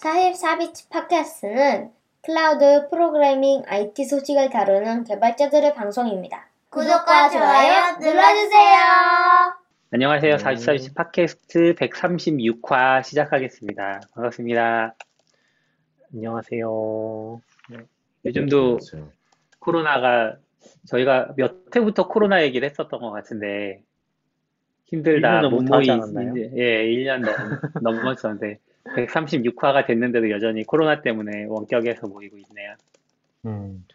44비치 팟캐스트는 클라우드 프로그래밍 IT 소식을 다루는 개발자들의 방송입니다. 구독과 좋아요 눌러주세요. 안녕하세요. 네. 44비치 팟캐스트 136화 시작하겠습니다. 반갑습니다. 안녕하세요. 요즘도 안녕하세요. 코로나가 저희가 몇 회부터 코로나 얘기를 했었던 것 같은데 힘들다, 1년 못 넘게 하지 모이, 않았나요? 이제, 예, 1년 넘, 넘었었는데 136화가 됐는데도 여전히 코로나 때문에 원격에서 모이고 있네요. 음,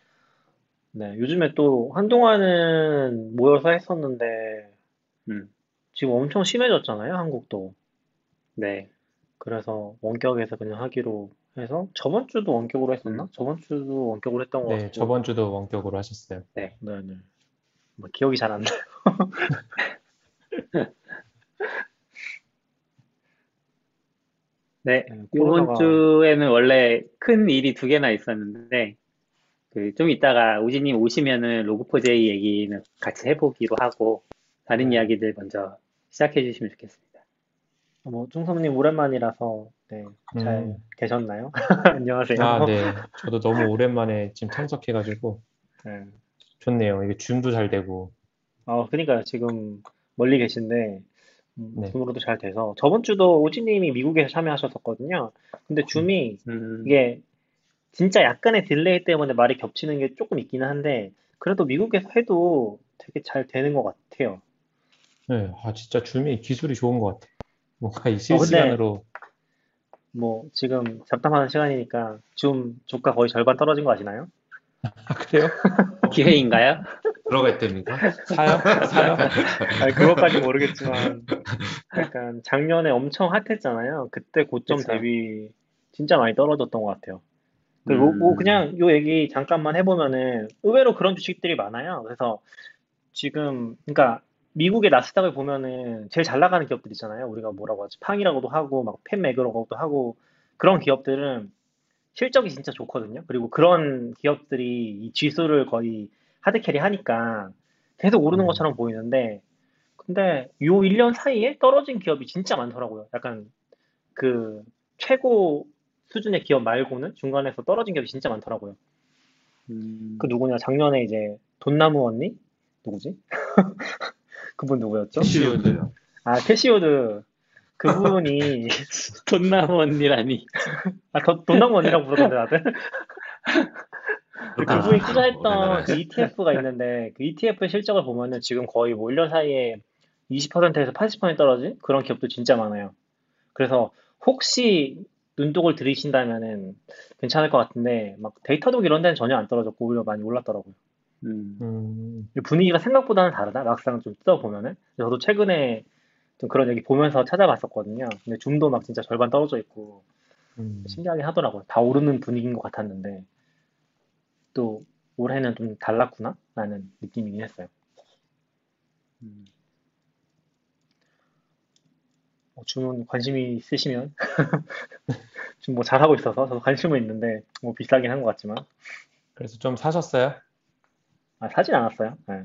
네, 요즘에 또 한동안은 모여서 했었는데 음, 지금 엄청 심해졌잖아요, 한국도. 네. 그래서 원격에서 그냥 하기로 해서 저번 주도 원격으로 했었나? 음. 저번 주도 원격으로 했던 것 네, 같고. 저번 주도 원격으로 하셨어요. 네, 네. 뭐 기억이 잘 안 나요. 네, 네, 이번 코로나가- 주에는 원래 큰 일이 두 개나 있었는데, 그, 좀 이따가 우진님 오시면은 로그4j 얘기는 같이 해보기로 하고, 다른 네. 이야기들 먼저 시작해 주시면 좋겠습니다. 뭐 중섭님 오랜만이라서 네, 잘 음. 계셨나요? 안녕하세요. 아, 네. 저도 너무 오랜만에 지금 참석해가지고 네. 좋네요. 이게 Zoom도 잘 되고. 어, 그러니까요. 지금 멀리 계신데 음, 네. Zoom으로도 잘 돼서 저번 주도 오지님이 미국에서 참여하셨었거든요. 근데 Zoom이 음, 이게 진짜 약간의 delay 때문에 말이 겹치는 게 조금 있기는 한데 그래도 미국에서 해도 되게 잘 되는 것 같아요. 네, 아, 진짜 Zoom이 기술이 좋은 것 같아요. 뭔가 이 근데- 실시간으로, 뭐 지금 잡담하는 시간이니까 줌 주가 거의 절반 떨어진 거 아시나요? 아, 그래요? 기회인가요? 들어가 있답니까? 사요? 사요? 아니, 그것까지 모르겠지만 약간 작년에 엄청 핫했잖아요. 그때 고점 그쵸. 대비 진짜 많이 떨어졌던 것 같아요. 그리고 음. 뭐 그냥 요 얘기 잠깐만 해보면은 의외로 그런 주식들이 많아요. 그래서 지금 그러니까 미국의 나스닥을 보면은 제일 잘 나가는 기업들 있잖아요. 우리가 뭐라고 하지? 팡이라고도 하고 막 팬매그라고도 하고 그런 기업들은 실적이 진짜 좋거든요. 그리고 그런 기업들이 이 지수를 거의 하드캐리 하니까 계속 오르는 음. 것처럼 보이는데 근데 요 1년 사이에 떨어진 기업이 진짜 많더라고요. 약간 그 최고 수준의 기업 말고는 중간에서 떨어진 기업이 진짜 많더라고요. 음, 그 누구냐 작년에 이제 돈나무 언니 누구지? 그분 누구였죠? 캐시우드요. 아 캐시 우드 그분이 돈나무 언니라니. 아 더- 돈나무 언니라고 부르던데 다들 그. 그분이 투자했던 우리나라에서. 그 ETF가 있는데 그 ETF 실적을 보면은 지금 거의 뭐 1년 사이에 20%에서 80% 떨어진 그런 기업도 진짜 많아요. 그래서 혹시 눈독을 들이신다면은 괜찮을 것 같은데 막 Datadog 이런 데는 전혀 안 떨어졌고 오히려 많이 올랐더라고요. 음, 음, 분위기가 생각보다는 다르다. 막상 좀 뜯어보면은. 저도 최근에 좀 그런 얘기 보면서 찾아봤었거든요. 근데 줌도 막 진짜 절반 떨어져 있고 음. 신기하긴 하더라고요. 다 오르는 분위기인 것 같았는데 또 올해는 좀 달랐구나 라는 느낌이긴 했어요. 음. 어, 줌은 관심이 있으시면 좀뭐 잘하고 있어서 저도 관심은 있는데 뭐 비싸긴 한 것 같지만 그래서 좀 사셨어요? 아, 사진 않았어요. 네.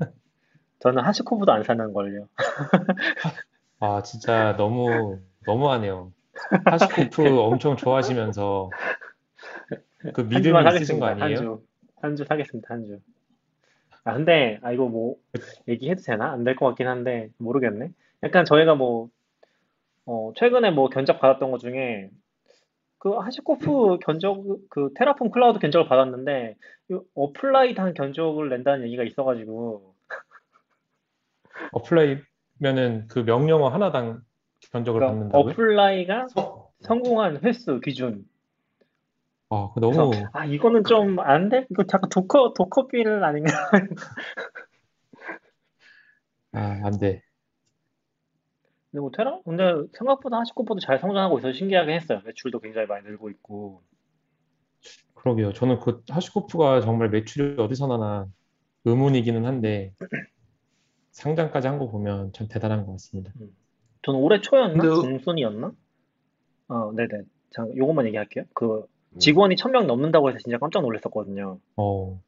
저는 하시코브도 안 사는 걸요. 아, 진짜 너무, 너무하네요. 하시코프 엄청 좋아하시면서 그한 믿음이 있으신 거 사겠습니다. 한 아니에요? 주. 한 주 사겠습니다. 한 주. 아, 근데, 아, 이거 뭐, 얘기해도 되나? 안 될 것 같긴 한데, 모르겠네. 약간 저희가 뭐, 어, 최근에 뭐 견적 받았던 것 중에, 그 하시코프 견적, 그 테라폼 클라우드 견적을 받았는데, 이 어플라이드 한 견적을 낸다는 얘기가 있어가지고, 어플라이 면은 그 명령어 하나당 견적을 그러니까 받는다고요? 어플라이가 어, 성공한 횟수 기준. 아, 그 너무, 아, 이거는 좀 안 돼? 이거 자꾸 도커, 도커비를 아닌가? 아, 안 돼. 근데 뭐 테라? 근데 생각보다 하시코프도 잘 성장하고 있어서 신기하게 했어요. 매출도 굉장히 많이 늘고 있고. 그러게요. 저는 그 하시코프가 정말 매출이 어디서 나나 의문이기는 한데 상장까지 한 거 보면 참 대단한 것 같습니다. 저는 올해 초였나? 근데- 중순이었나? 어, 네네. 잠깐, 요것만 얘기할게요. 그, 음. 직원이 1000명 넘는다고 해서 진짜 깜짝 놀랐었거든요. 어,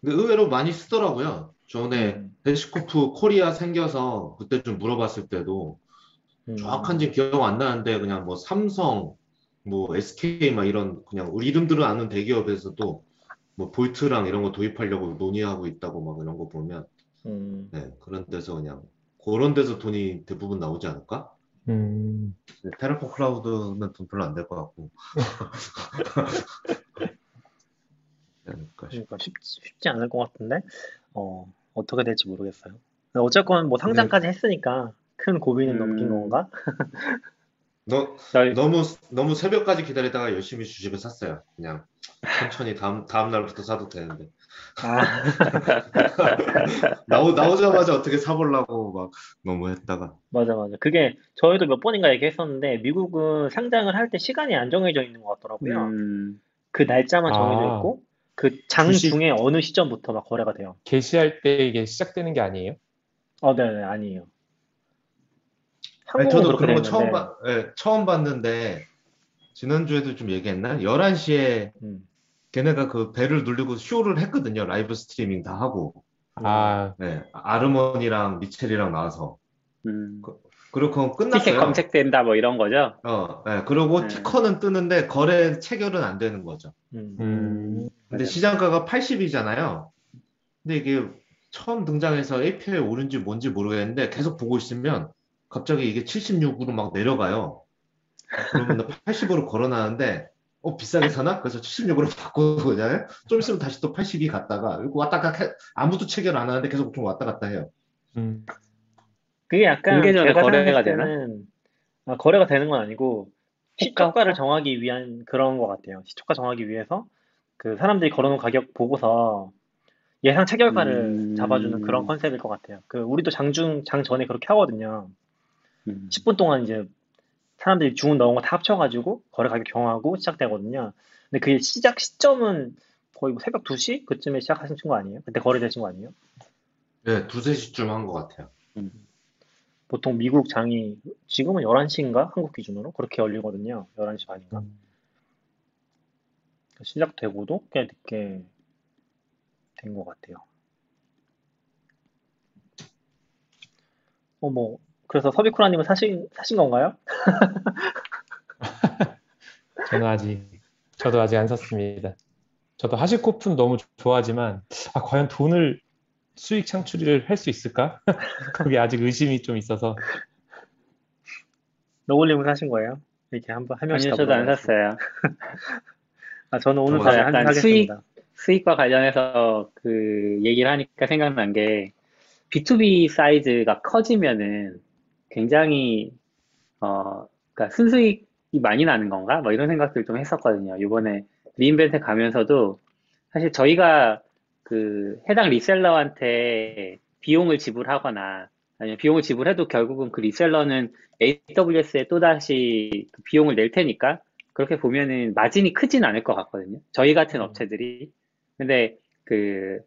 근데 의외로 많이 쓰더라고요. 전에 음. 대시코프 코리아 생겨서 그때 좀 물어봤을 때도 음. 정확한지 기억 안 나는데 그냥 뭐 삼성, 뭐 SK 막 이런 그냥 우리 이름들은 아는 대기업에서도 뭐 볼트랑 이런 거 도입하려고 논의하고 있다고 막 이런 거 보면 음. 네, 그런 데서 그냥 그런 데서 돈이 대부분 나오지 않을까? 음, 네, 테라폼 클라우드는 돈 별로 안 될 것 같고. 싶- 그러니까 쉽지, 쉽지 않을 것 같은데 어, 어떻게 될지 모르겠어요. 어쨌건 뭐 상장까지 했으니까 큰 고비는 음. 넘긴 건가? 너, 저희 너무 너무 새벽까지 기다리다가 열심히 주식을 샀어요. 그냥 천천히 다음 다음 날부터 사도 되는데 아, 나오 나오자마자 어떻게 사보려고 막 너무 했다가 맞아, 맞아. 그게 저희도 몇 번인가 얘기했었는데 미국은 상장을 할 때 시간이 안 정해져 있는 것 같더라고요. 음, 그 날짜만 정해져 아. 있고 그장 주식- 중에 어느 시점부터 막 거래가 돼요. 게시할 때 이게 시작되는 게 아니에요? 어, 네, 네, 아니에요. 아니, 저도 그런 거돼 처음 봐, 예, 처음 봤는데 지난주에도 좀 얘기했나? 11시에 음, 걔네가 그 벨을 누르고 쇼를 했거든요. 라이브 스트리밍 다 하고. 아, 네, 아르몬이랑 미첼이랑 나와서. 음. 그리고 그건 티켓 끝났어요. 검색된다 뭐 이런 거죠? 어, 네, 그리고 네. 티커는 뜨는데 거래 체결은 안 되는 거죠. 음. 음, 근데. 시장가가 80이잖아요. 근데 이게 처음 등장해서 API 오른지 뭔지 모르겠는데 계속 보고 있으면 갑자기 이게 76으로 막 내려가요. 그러면 80으로 걸어놨는데 어 비싸게 사나? 그래서 76으로 바꾸고 그냥 좀 있으면 다시 또 82 갔다가 왔다 갔다 해- 아무도 체결 안 하는데 계속 좀 왔다 갔다 해요. 음, 그게 약간 제가 거래가 때는 아, 거래가 되는 건 아니고 시초가를 정하기 위한 그런 것 같아요. 시초가 정하기 위해서 그 사람들이 걸어놓은 가격 보고서 예상 체결가를 음. 잡아주는 그런 컨셉일 것 같아요. 그 우리도 장중 장 전에 그렇게 하거든요. 음. 10분 동안 이제 사람들이 주문 넣은 거 다 합쳐가지고 거래 가격 정하고 시작되거든요. 근데 그 시작 시점은 거의 뭐 새벽 2시 그쯤에 시작하신 거 아니에요? 그때 거래되신 거 아니에요? 네, 두세 시쯤 한 것 같아요. 보통 미국 장이 지금은 11시인가? 한국 기준으로 그렇게 열리거든요. 11시 반인가? 음. 시작되고도 꽤 늦게 된 것 같아요. 어, 뭐, 그래서 서비쿠라님은 사신, 사신 건가요? 저는 아직, 저도 아직 안 샀습니다. 저도 하시코픈 너무 좋아하지만, 아, 과연 돈을 수익 창출을 할 수 있을까? 그게 아직 의심이 좀 있어서. 너굴님은 사신 거예요? 이렇게 한, 번- 한 명씩 아니요, 다 저도 안. 샀어요. 아, 저는 오늘 밤에 약간 한잔 하겠습니다. 수익과 관련해서 그 얘기를 하니까 생각난 게 B2B 사이즈가 커지면은 굉장히 어 그러니까 순수익이 많이 나는 건가? 뭐 이런 생각들 좀 했었거든요. 이번에 re:Invent 가면서도 사실 저희가 그 해당 reseller한테 비용을 지불하거나 아니면 비용을 지불해도 결국은 그 reseller는 AWS에 또다시 그 비용을 낼 테니까 그렇게 보면은 마진이 크진 않을 것 같거든요. 저희 같은 업체들이. 근데 그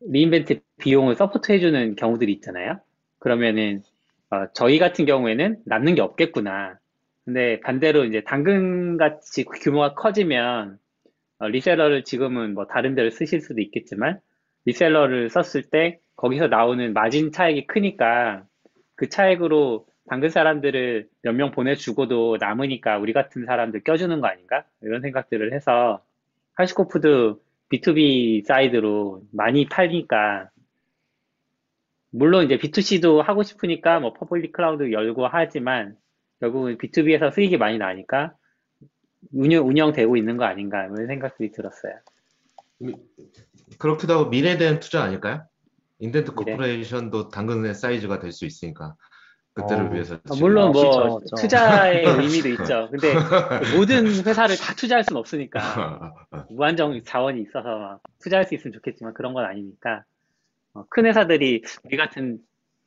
re:Invent 비용을 support 해주는 경우들이 있잖아요. 그러면은 어, 저희 같은 경우에는 남는 게 없겠구나. 근데 반대로 이제 당근같이 규모가 커지면 어, reseller를 지금은 뭐 다른 데를 쓰실 수도 있겠지만 reseller를 썼을 때 거기서 나오는 마진 차익이 크니까 그 차익으로 당근 사람들을 몇 명 보내주고도 남으니까 우리 같은 사람들 껴주는 거 아닌가? 이런 생각들을 해서 HashiCorp도 B2B side로 많이 파니까 물론 이제 B2C도 하고 싶으니까 뭐 public cloud 열고 하지만 결국은 B2B에서 수익이 많이 나니까 운영, 운영되고 있는 거 아닌가 이런 생각들이 들었어요. 그렇기도 하고 미래에 대한 투자 아닐까요? 인덴트? 코퍼레이션도 당근의 사이즈가 될 수 있으니까 그때를 어. 위해서 어, 지금 물론 뭐 그렇죠, 그렇죠. 투자의 의미도 있죠. 근데 모든 회사를 다 투자할 수는 없으니까 무한정 자원이 있어서 막 투자할 수 있으면 좋겠지만 그런 건 아니니까 어, 큰 회사들이 우리 같은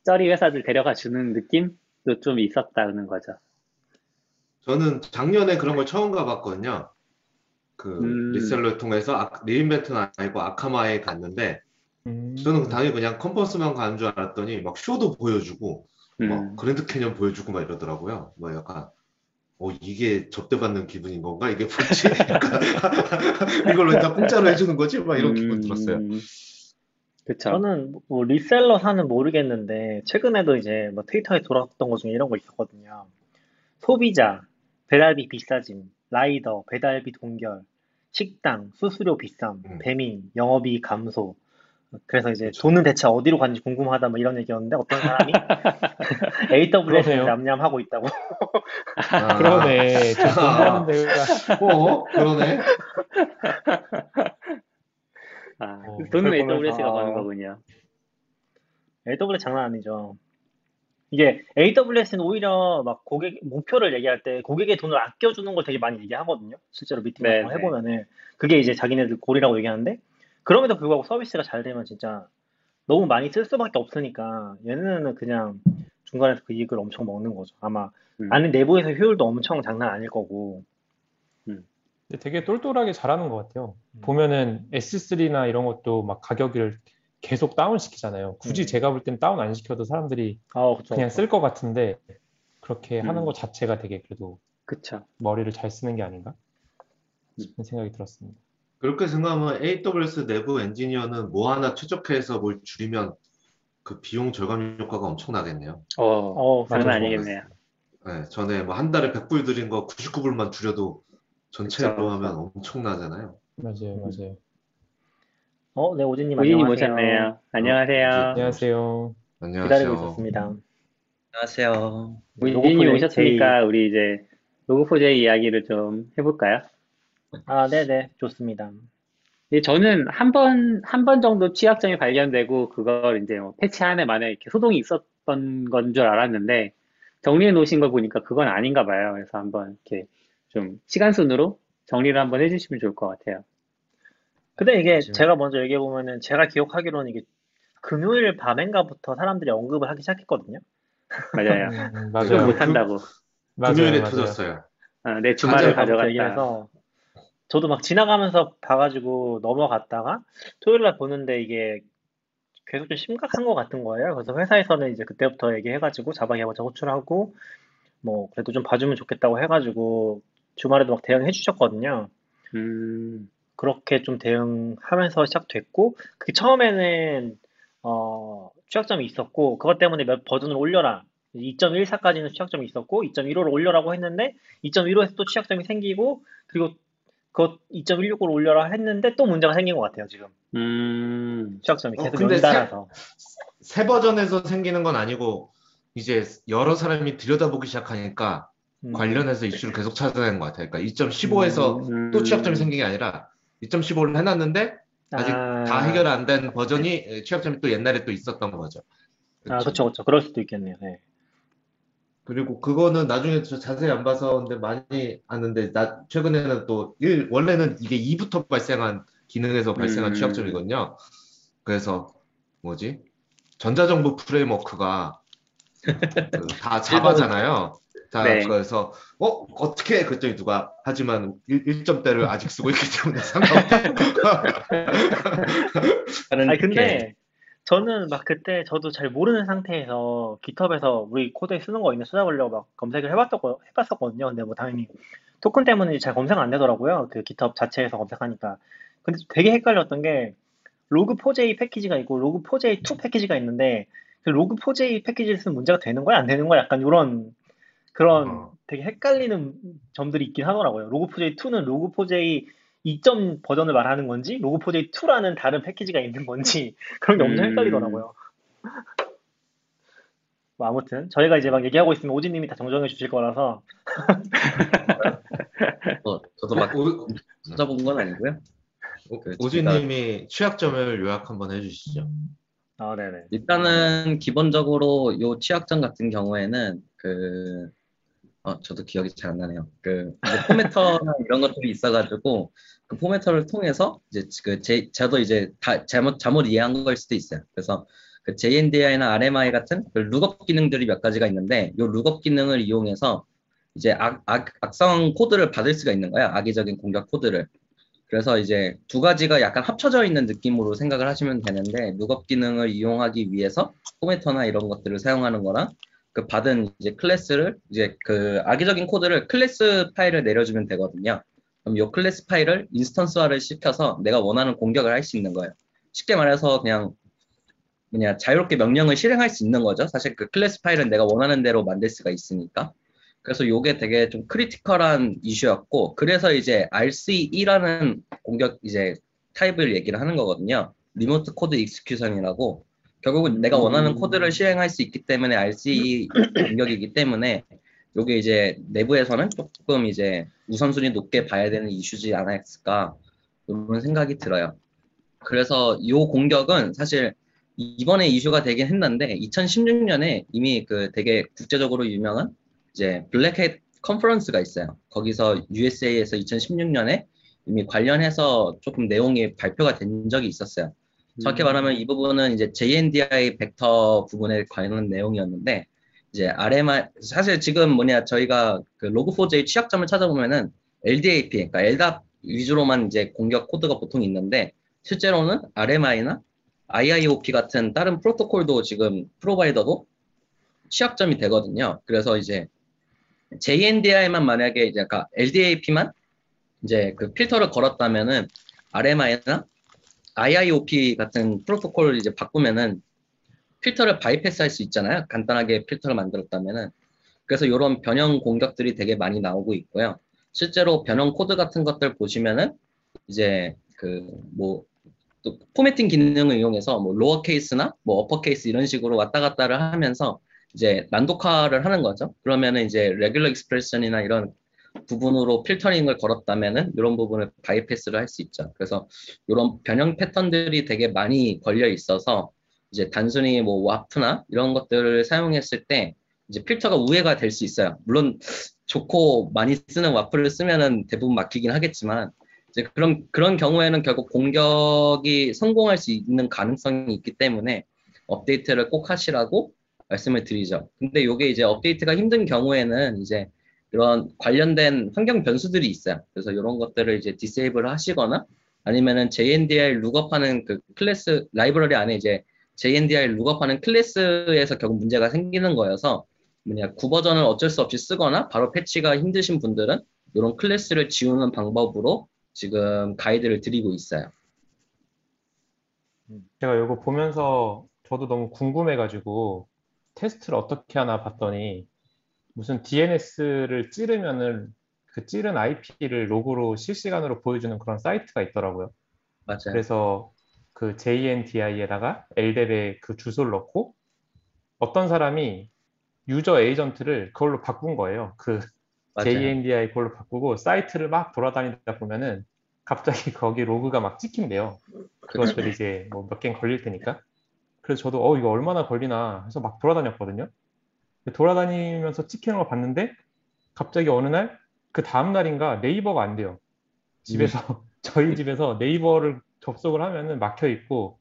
쩌리 회사들 데려가 주는 느낌도 좀 있었다는 거죠. 저는 작년에 그런 걸 처음 가봤거든요. 그 음. reseller 통해서 아, re:Invent는 아니고 Akamai에 갔는데 음, 저는 당연히 그냥 컨퍼런스만 가는 줄 알았더니 막 쇼도 보여주고 음. 막 그랜드 캐년 보여주고 막 이러더라고요. 뭐 약간 어 이게 접대받는 기분인 건가? 이게 뭐지? 약간 이걸 왜 다 공짜로 해주는 거지? 막 이런 기분 들었어요. 음, 그쵸. 저는 뭐 리셀러 사는 모르겠는데 최근에도 이제 뭐 트위터에 돌았던 것 중에 이런 거 있었거든요. 소비자, 배달비 비싸짐, 라이더, 배달비 동결, 식당, 수수료 비쌈, 음. 배민, 영업이익 감소. 그래서 이제 돈은 대체 어디로 갔는지 궁금하다 뭐 이런 얘기였는데 어떤 사람이 AWS 그러네요. 냠냠하고 있다고. 아, 그러네. 데가 어, 그러네. 아, 어, 돈은 그걸 보면서, AWS가 아. 버는 거군요. AWS 장난 아니죠. 이게 AWS는 오히려 막 고객 목표를 얘기할 때 고객의 돈을 아껴주는 걸 되게 많이 얘기하거든요. 실제로 미팅 같은 거 네, 해보면은 그게 이제 자기네들 골이라고 얘기하는데 그럼에도 불구하고 서비스가 잘 되면 진짜 너무 많이 쓸 수밖에 없으니까 얘네는 그냥 중간에서 그 이익을 엄청 먹는 거죠. 아마 음. 안에 내부에서 효율도 엄청 장난 아닐 거고. 근데 되게 똘똘하게 잘하는 것 같아요. 음. 보면은 S3나 이런 것도 막 가격을 계속 다운 시키잖아요. 굳이 음. 제가 볼 땐 다운 안 시켜도 사람들이 아, 그쵸. 그냥 쓸 것 같은데 그렇게 음. 하는 것 자체가 되게 그래도 그쵸. 머리를 잘 쓰는 게 아닌가 음. 싶은 생각이 들었습니다. 그렇게 생각하면 AWS 내부 엔지니어는 뭐 하나 최적화해서 뭘 줄이면 그 비용 절감 효과가 엄청나겠네요. 어, 어, 장난. 아니겠네요. 네, 전에 뭐 한 달에 100불 들인 거 99불만 줄여도 전체로 그쵸. 하면 엄청나잖아요. 맞아요, 맞아요. 어, 네, 오진님 우진님 안녕하세요. 오셨네요. 안녕하세요. 안녕하세요. 기다리고 안녕하세요. 있었습니다. 안녕하세요. 우진님 로고 오셨으니까 우리 이제 로그4j 이야기를 좀 해볼까요? 아, 네네, 좋습니다. 예, 저는 한 번, 한 번 정도 취약점이 발견되고, 그걸 이제 뭐 패치 안에 만에 이렇게 소동이 있었던 건 줄 알았는데, 정리해 놓으신 걸 보니까 그건 아닌가 봐요. 그래서 한번 이렇게 좀 시간 순으로 정리를 한번 해주시면 좋을 것 같아요. 근데 이게 맞아요. 제가 먼저 얘기해 보면은 제가 기억하기로는 이게 금요일 밤인가부터 사람들이 언급을 하기 시작했거든요. 맞아요. 음, 좀 맞아요. 못한다고. 맞아요, 금요일에 맞아요. 터졌어요. 어, 내 주말을 가져가- 그때부터 얘기를 가져갔다. 해서 저도 막 지나가면서 봐가지고 넘어갔다가 토요일 날 보는데 이게 계속 좀 심각한 것 같은 거예요. 그래서 회사에서는 이제 그때부터 얘기해가지고 자바 개발자 호출하고 뭐 그래도 좀 봐주면 좋겠다고 해가지고 주말에도 막 대응해 주셨거든요. 음, 그렇게 좀 대응하면서 시작됐고 그게 처음에는 어, 취약점이 있었고 그것 때문에 몇 버전을 올려라. 2.14까지는 취약점이 있었고 2.15를 올려라고 했는데 2.15에서 또 취약점이 생기고 그리고 그것 2.16으로 올려라 했는데 또 문제가 생긴 것 같아요 지금. 음, 취약점이 어, 계속 근데 연달아서. 새 버전에서 생기는 건 아니고 이제 여러 사람이 들여다보기 시작하니까 음, 관련해서 이슈를 계속 찾아내는 것 같아요. 그러니까 2.15에서 음, 또 취약점이 생긴 게 아니라 2.15를 해놨는데 아직 아, 다 해결 안 된 버전이 취약점이 또 옛날에 또 있었던 거죠. 아 그쵸 그쵸 그럴 수도 있겠네요 네. 그리고 그거는 나중에 저 자세히 안 봐서 근데 많이 아는데 나 최근에는 또 일, 원래는 이게 2부터 발생한 기능에서 발생한 음. 취약점이거든요. 그래서 뭐지? 전자정보 프레임워크가 그 다 자바잖아요. 다 네. 그래서 어 어떻게 그랬더니 누가 하지만 1, 점대를 아직 쓰고 있기 때문에 상관없다. 아니 근데 저는 막 그때 저도 잘 모르는 상태에서 GitHub에서 우리 코드에 쓰는 거 있나 찾아보려고 막 검색을 해봤었고, 해봤었거든요. 근데 뭐 당연히 토큰 때문에 잘 검색 안 되더라고요. 그 GitHub 자체에서 검색하니까. 근데 되게 헷갈렸던 게 Log4j 패키지가 있고 Log4j2 패키지가 있는데 그 Log4j 패키지를 쓰면 문제가 되는 거야 안 되는 거야 약간 이런 그런 어. 되게 헷갈리는 점들이 있긴 하더라고요. Log4j2는 Log4j 2점 버전을 말하는 건지 로그4j2라는 다른 패키지가 있는 건지 그런 게 엄청 음. 헷갈리더라고요. 뭐 아무튼 저희가 이제 막 얘기하고 있으면 오진님이 다 정정해 주실 거라서 어, 저도 막 오- 찾아본 건 아니고요. 오- 그 오진님이 취약점을 요약 한번 해주시죠. 아 네네 일단은 기본적으로 요 취약점 같은 경우에는 그 어, 저도 기억이 잘 안 나네요. 그 formatter나 이런 것들이 있어가지고 그 formatter를 통해서 이제 그 제, 저도 이제 다 잘못 잘못 이해한 걸 수도 있어요. 그래서 그 JNDI나 RMI 같은 그 lookup 기능들이 몇 가지가 있는데 요 lookup 기능을 이용해서 이제 악, 악, 악성 코드를 받을 수가 있는 거야. 악의적인 공격 코드를. 그래서 이제 두 가지가 약간 합쳐져 있는 느낌으로 생각을 하시면 되는데 lookup 기능을 이용하기 위해서 formatter나 이런 것들을 사용하는 거랑 그 받은 이제 클래스를 이제 그 악의적인 코드를 클래스 파일을 내려주면 되거든요. 그럼 이 클래스 파일을 instance화를 시켜서 내가 원하는 공격을 할 수 있는 거예요. 쉽게 말해서 그냥 뭐냐 자유롭게 명령을 실행할 수 있는 거죠. 사실 그 클래스 파일은 내가 원하는 대로 만들 수가 있으니까. 그래서 요게 되게 좀 critical한 이슈였고, 그래서 이제 RCE라는 공격 이제 타입을 얘기를 하는 거거든요. remote code execution이라고. 결국은 내가 원하는 코드를 실행할 수 있기 때문에 RCE 공격이기 때문에 요게 이제 내부에서는 조금 이제 우선순위 높게 봐야 되는 이슈지 않았을까 이런 생각이 들어요. 그래서 요 공격은 사실 이번에 이슈가 되긴 했는데 2016년에 이미 그 되게 국제적으로 유명한 이제 Black Hat 컨퍼런스가 있어요. 거기서 USA에서 2016년에 이미 관련해서 조금 내용이 발표가 된 적이 있었어요. 정확히 말하면 이 부분은 이제 JNDI 벡터 부분에 관한 내용이었는데 이제 RMI 사실 지금 뭐냐 저희가 그 로그4j 취약점을 찾아보면은 LDAP 그러니까 LDAP 위주로만 이제 공격 코드가 보통 있는데 실제로는 RMI나 IIOP 같은 다른 프로토콜도 지금 프로바이더도 취약점이 되거든요. 그래서 이제 JNDI만 만약에 이제 아까 LDAP만 이제 그 필터를 걸었다면은 RMI나 IIOP 같은 프로토콜을 이제 바꾸면은 필터를 바이패스 할 수 있잖아요. 간단하게 필터를 만들었다면은. 그래서 이런 변형 공격들이 되게 많이 나오고 있고요. 실제로 변형 코드 같은 것들 보시면은 이제 그 뭐 또 formatting 기능을 이용해서 뭐 lower case나 뭐 upper case 이런 식으로 왔다 갔다를 하면서 이제 난독화를 하는 거죠. 그러면은 이제 regular expression이나 이런 부분으로 filtering을 걸었다면은 이런 부분을 bypass를 할 수 있죠. 그래서 이런 변형 패턴들이 되게 많이 걸려 있어서 이제 단순히 뭐 WAF나 이런 것들을 사용했을 때 이제 필터가 우회가 될 수 있어요. 물론 좋고 많이 쓰는 WAF를 쓰면은 대부분 막히긴 하겠지만 이제 그런 그런 경우에는 결국 공격이 성공할 수 있는 가능성이 있기 때문에 업데이트를 꼭 하시라고 말씀을 드리죠. 근데 이게 이제 업데이트가 힘든 경우에는 이제 이런 관련된 환경 변수들이 있어요. 그래서 이런 것들을 이제 disable 하시거나 아니면은 JNDR 룩업하는 그 클래스 라이브러리 안에 이제 JNDR 룩업하는 클래스에서 결국 문제가 생기는 거여서 뭐냐 구버전을 어쩔 수 없이 쓰거나 바로 패치가 힘드신 분들은 이런 클래스를 지우는 방법으로 지금 가이드를 드리고 있어요. 제가 이거 보면서 저도 너무 궁금해가지고 테스트를 어떻게 하나 봤더니 무슨 DNS를 찌르면은 그 찌른 IP를 로그로 실시간으로 보여주는 그런 사이트가 있더라고요. 맞아요. 그래서 그 JNDI에다가 LDAP의 그 주소를 넣고 어떤 사람이 user agent를 그걸로 바꾼 거예요. 그 맞아요. JNDI 그걸로 바꾸고 사이트를 막 돌아다니다 보면은 갑자기 거기 로그가 막 찍힌대요. 그것들이 이제 뭐 몇 개는 걸릴 테니까. 그래서 저도 어 이거 얼마나 걸리나 해서 막 돌아다녔거든요. 돌아다니면서 찍히는 걸 봤는데 갑자기 어느 날 그 다음 날인가 네이버가 안 돼요. 집에서 저희 집에서 네이버를 접속을 하면은 막혀 있고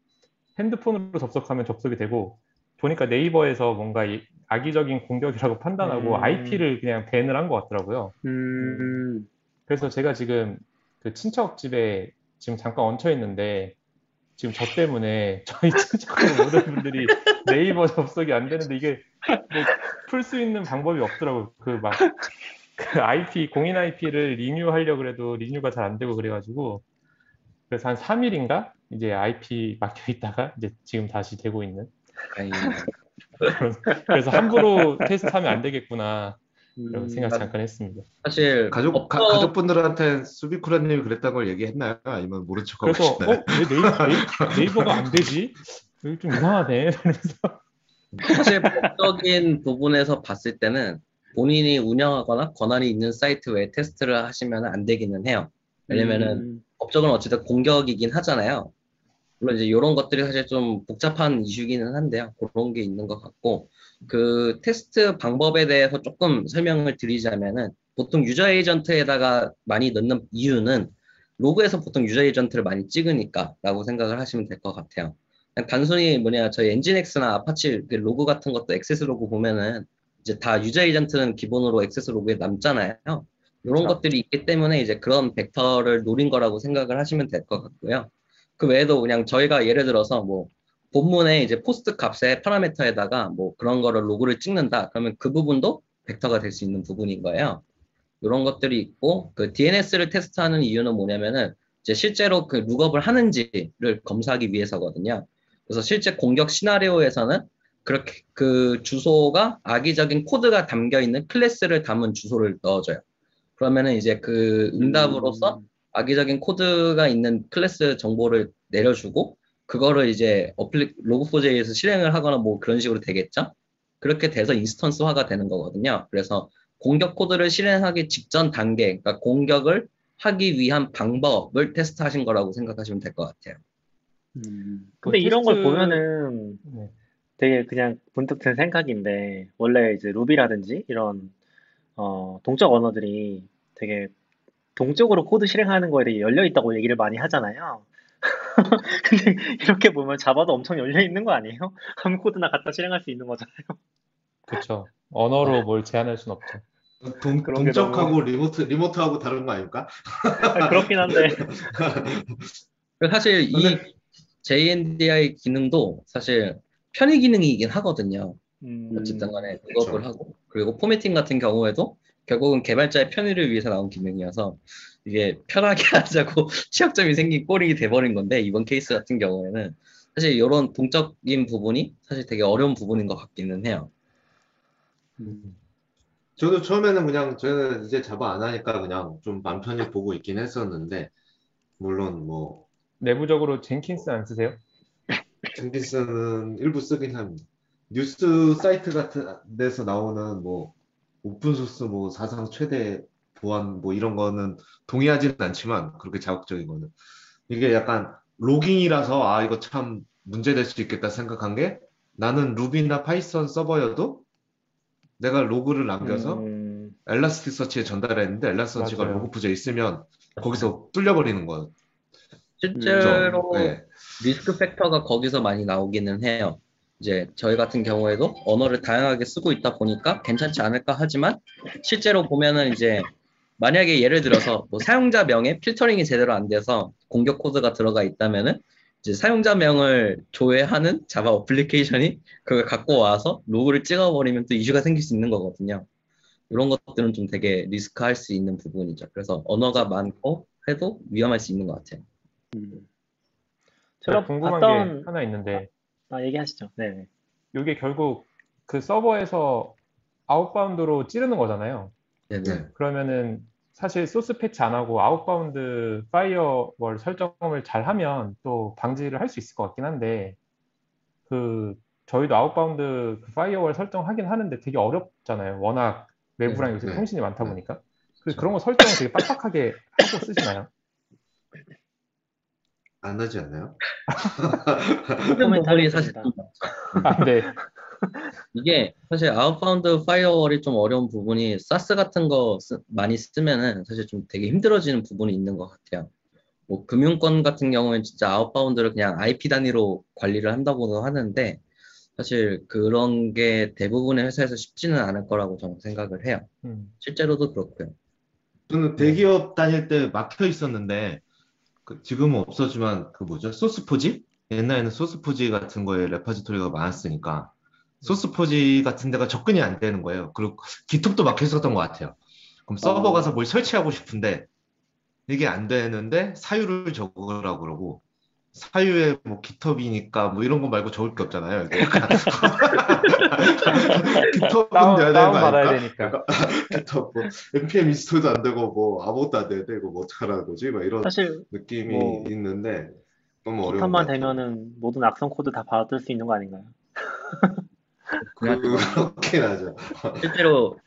핸드폰으로 접속하면 접속이 되고 보니까 네이버에서 뭔가 이 악의적인 공격이라고 판단하고 음. IP를 그냥 밴을 한 것 같더라고요. 음, 그래서 제가 지금 그 친척 집에 지금 잠깐 얹혀 있는데 지금 저 때문에 저희 친척 모든 분들이 네이버 접속이 안 되는데 이게 뭐 풀 수 있는 방법이 없더라고요. 그막 그 IP 공인 IP를 리뉴하려고 그래도 리뉴가 잘 안 되고 그래가지고 그래서 한 3일인가 이제 IP 막혀 있다가 이제 지금 다시 되고 있는. 그래서 함부로 테스트하면 안 되겠구나 이런 음, 생각 잠깐 했습니다. 사실 가족, 가, 업적- 가족분들한테 수비쿠라님이 그랬다는 걸 얘기했나요? 아니면 모른 척하고 그래서 계시나요? 어? 왜 네이버, 네이버, 가 안 되지? 여기 좀 이상하네. 그래서 사실 법적인 부분에서 봤을 때는 본인이 운영하거나 권한이 있는 사이트 외에 테스트를 하시면 안 되기는 해요. 왜냐면은 음, 법적은 어쨌든 공격이긴 하잖아요. 물론 이제 이런 것들이 사실 좀 복잡한 이슈기는 한데요. 그런 게 있는 것 같고 그 테스트 방법에 대해서 조금 설명을 드리자면은 보통 user agent에다가 많이 넣는 이유는 로그에서 보통 user agent를 많이 찍으니까라고 생각을 하시면 될 것 같아요. 단순히 뭐냐 저희 Nginx나 Apache 그 로그 같은 것도 액세스 로그 보면은 이제 다 user agent는 기본으로 액세스 로그에 남잖아요. 이런 그렇죠. 것들이 있기 때문에 이제 그런 벡터를 노린 거라고 생각을 하시면 될 것 같고요. 그 외에도 그냥 저희가 예를 들어서 뭐 본문에 이제 POST 값의 파라미터에다가 뭐 그런 거를 로그를 찍는다. 그러면 그 부분도 벡터가 될 수 있는 부분인 거예요. 이런 것들이 있고 그 DNS를 테스트하는 이유는 뭐냐면은 이제 실제로 그 lookup을 하는지를 검사하기 위해서거든요. 그래서 실제 공격 시나리오에서는 그렇게 그 주소가 악의적인 코드가 담겨 있는 클래스를 담은 주소를 넣어줘요. 그러면은 이제 그 응답으로서 음. 악의적인 코드가 있는 클래스 정보를 내려주고 그거를 이제 어플리 Log4j에서 실행을 하거나 뭐 그런 식으로 되겠죠? 그렇게 돼서 instance화가 되는 거거든요. 그래서 공격 코드를 실행하기 직전 단계, 그러니까 공격을 하기 위한 방법을 테스트하신 거라고 생각하시면 될 것 같아요. 음. 근데 그 이런 걸 테스트- 보면은 네. 되게 그냥 문득 든 생각인데 원래 이제 루비라든지 이런 어, 동적 언어들이 되게 동적으로 코드 실행하는 거에 되게 열려 있다고 얘기를 많이 하잖아요. 근데 이렇게 보면 자바도 엄청 열려 있는 거 아니에요? 아무 코드나 갖다 실행할 수 있는 거잖아요. 그렇죠. 언어로 뭘 제한할 순 없죠. 동, 동적하고 remote, remote하고 다른 거 아닙니까? 아, 그렇긴 한데 그래서 사실 이 JNDI 기능도 사실 편의 기능이긴 하거든요. 음, 어쨌든 간에. 그것을 하고 그리고 formatting 같은 경우에도 결국은 개발자의 편의를 위해서 나온 기능이어서 이게 편하게 하자고 취약점이 생긴 꼴이 돼버린 건데 이번 케이스 같은 경우에는 사실 이런 동적인 부분이 사실 되게 어려운 부분인 것 같기는 해요. 음. 저도 처음에는 그냥 저는 이제 자바 안 하니까 그냥 좀맘 편히 보고 있긴 했었는데 물론 뭐 내부적으로 젠킨스 안 쓰세요? 젠킨스는 일부 쓰긴 합니다. 뉴스 사이트 같은 데서 나오는 뭐 open source 뭐 사상 최대 보안 뭐 이런 거는 동의하지는 않지만 그렇게 자극적인 거는 이게 약간 logging이라서 아 이거 참 문제될 수 있겠다 생각한 게 나는 루비나 파이썬 서버여도 내가 로그를 남겨서 음, 엘라스티서치에 전달했는데 Elasticsearch가 맞아요. Log4j에 있으면 거기서 뚫려버리는 거죠. 실제로 네. risk factor가 거기서 많이 나오기는 해요. 이제 저희 같은 경우에도 언어를 다양하게 쓰고 있다 보니까 괜찮지 않을까 하지만 실제로 보면은 이제 만약에 예를 들어서 뭐 사용자 명에 필터링이 제대로 안 돼서 공격 코드가 들어가 있다면은 이제 사용자 명을 조회하는 자바 어플리케이션이 그걸 갖고 와서 로그를 찍어버리면 또 이슈가 생길 수 있는 거거든요. 이런 것들은 좀 되게 risky할 수 있는 부분이죠. 그래서 언어가 많고 해도 위험할 수 있는 것 같아요. 음. 제가 궁금한 게 하나 있는데 아, 얘기하시죠. 네. 이게 결국 그 서버에서 outbound로 찌르는 거잖아요. 네네. 네. 그러면은 사실 소스 패치 안 하고 outbound firewall 설정을 잘 하면 또 방지를 할 수 있을 것 같긴 한데 그 저희도 outbound 그 firewall 설정하긴 하는데 되게 어렵잖아요. 워낙 외부랑 요새 네. 통신이 많다 보니까. 그 그렇죠. 그런 거 설정을 되게 빡빡하게 하고 쓰시나요? 안 하지 않나요? commentary 사실 좀 아, 네. 이게 사실 outbound firewall이 좀 어려운 부분이 SaaS 같은 거 쓰- 많이 쓰면은 사실 좀 되게 힘들어지는 부분이 있는 것 같아요. 뭐 금융권 같은 경우는 진짜 outbound를 그냥 IP 단위로 관리를 한다고도 하는데 사실 그런 게 대부분의 회사에서 쉽지는 않을 거라고 저는 생각을 해요. 음. 실제로도 그렇고요. 저는 대기업 다닐 때 막혀 있었는데 그 지금은 없었지만 그 뭐죠? 소스 포지? 옛날에는 소스 포지 같은 거에 레파지토리가 많았으니까 소스 포지 같은 데가 접근이 안 되는 거예요. 그리고 기톱도 막혀 있었던 것 같아요. 그럼 서버 어. 가서 뭘 설치하고 싶은데 이게 안 되는데 사유를 적으라고 그러고 사유에 뭐 기톱이니까 뭐 이런 거 말고 적을 게 없잖아요. GitHub은 다운, 돼야 되는 다운 거 받아야? 되니까. GitHub 뭐 npm install도 안 되고 뭐 아무것도 안 이거 뭐 어떡하라는 거지? 막 이런 사실 느낌이 뭐 있는데 너무 어려운 같아요. 되면은 모든 악성 코드 다 받을 수 있는 거 아닌가요? 그렇긴 하죠. 실제로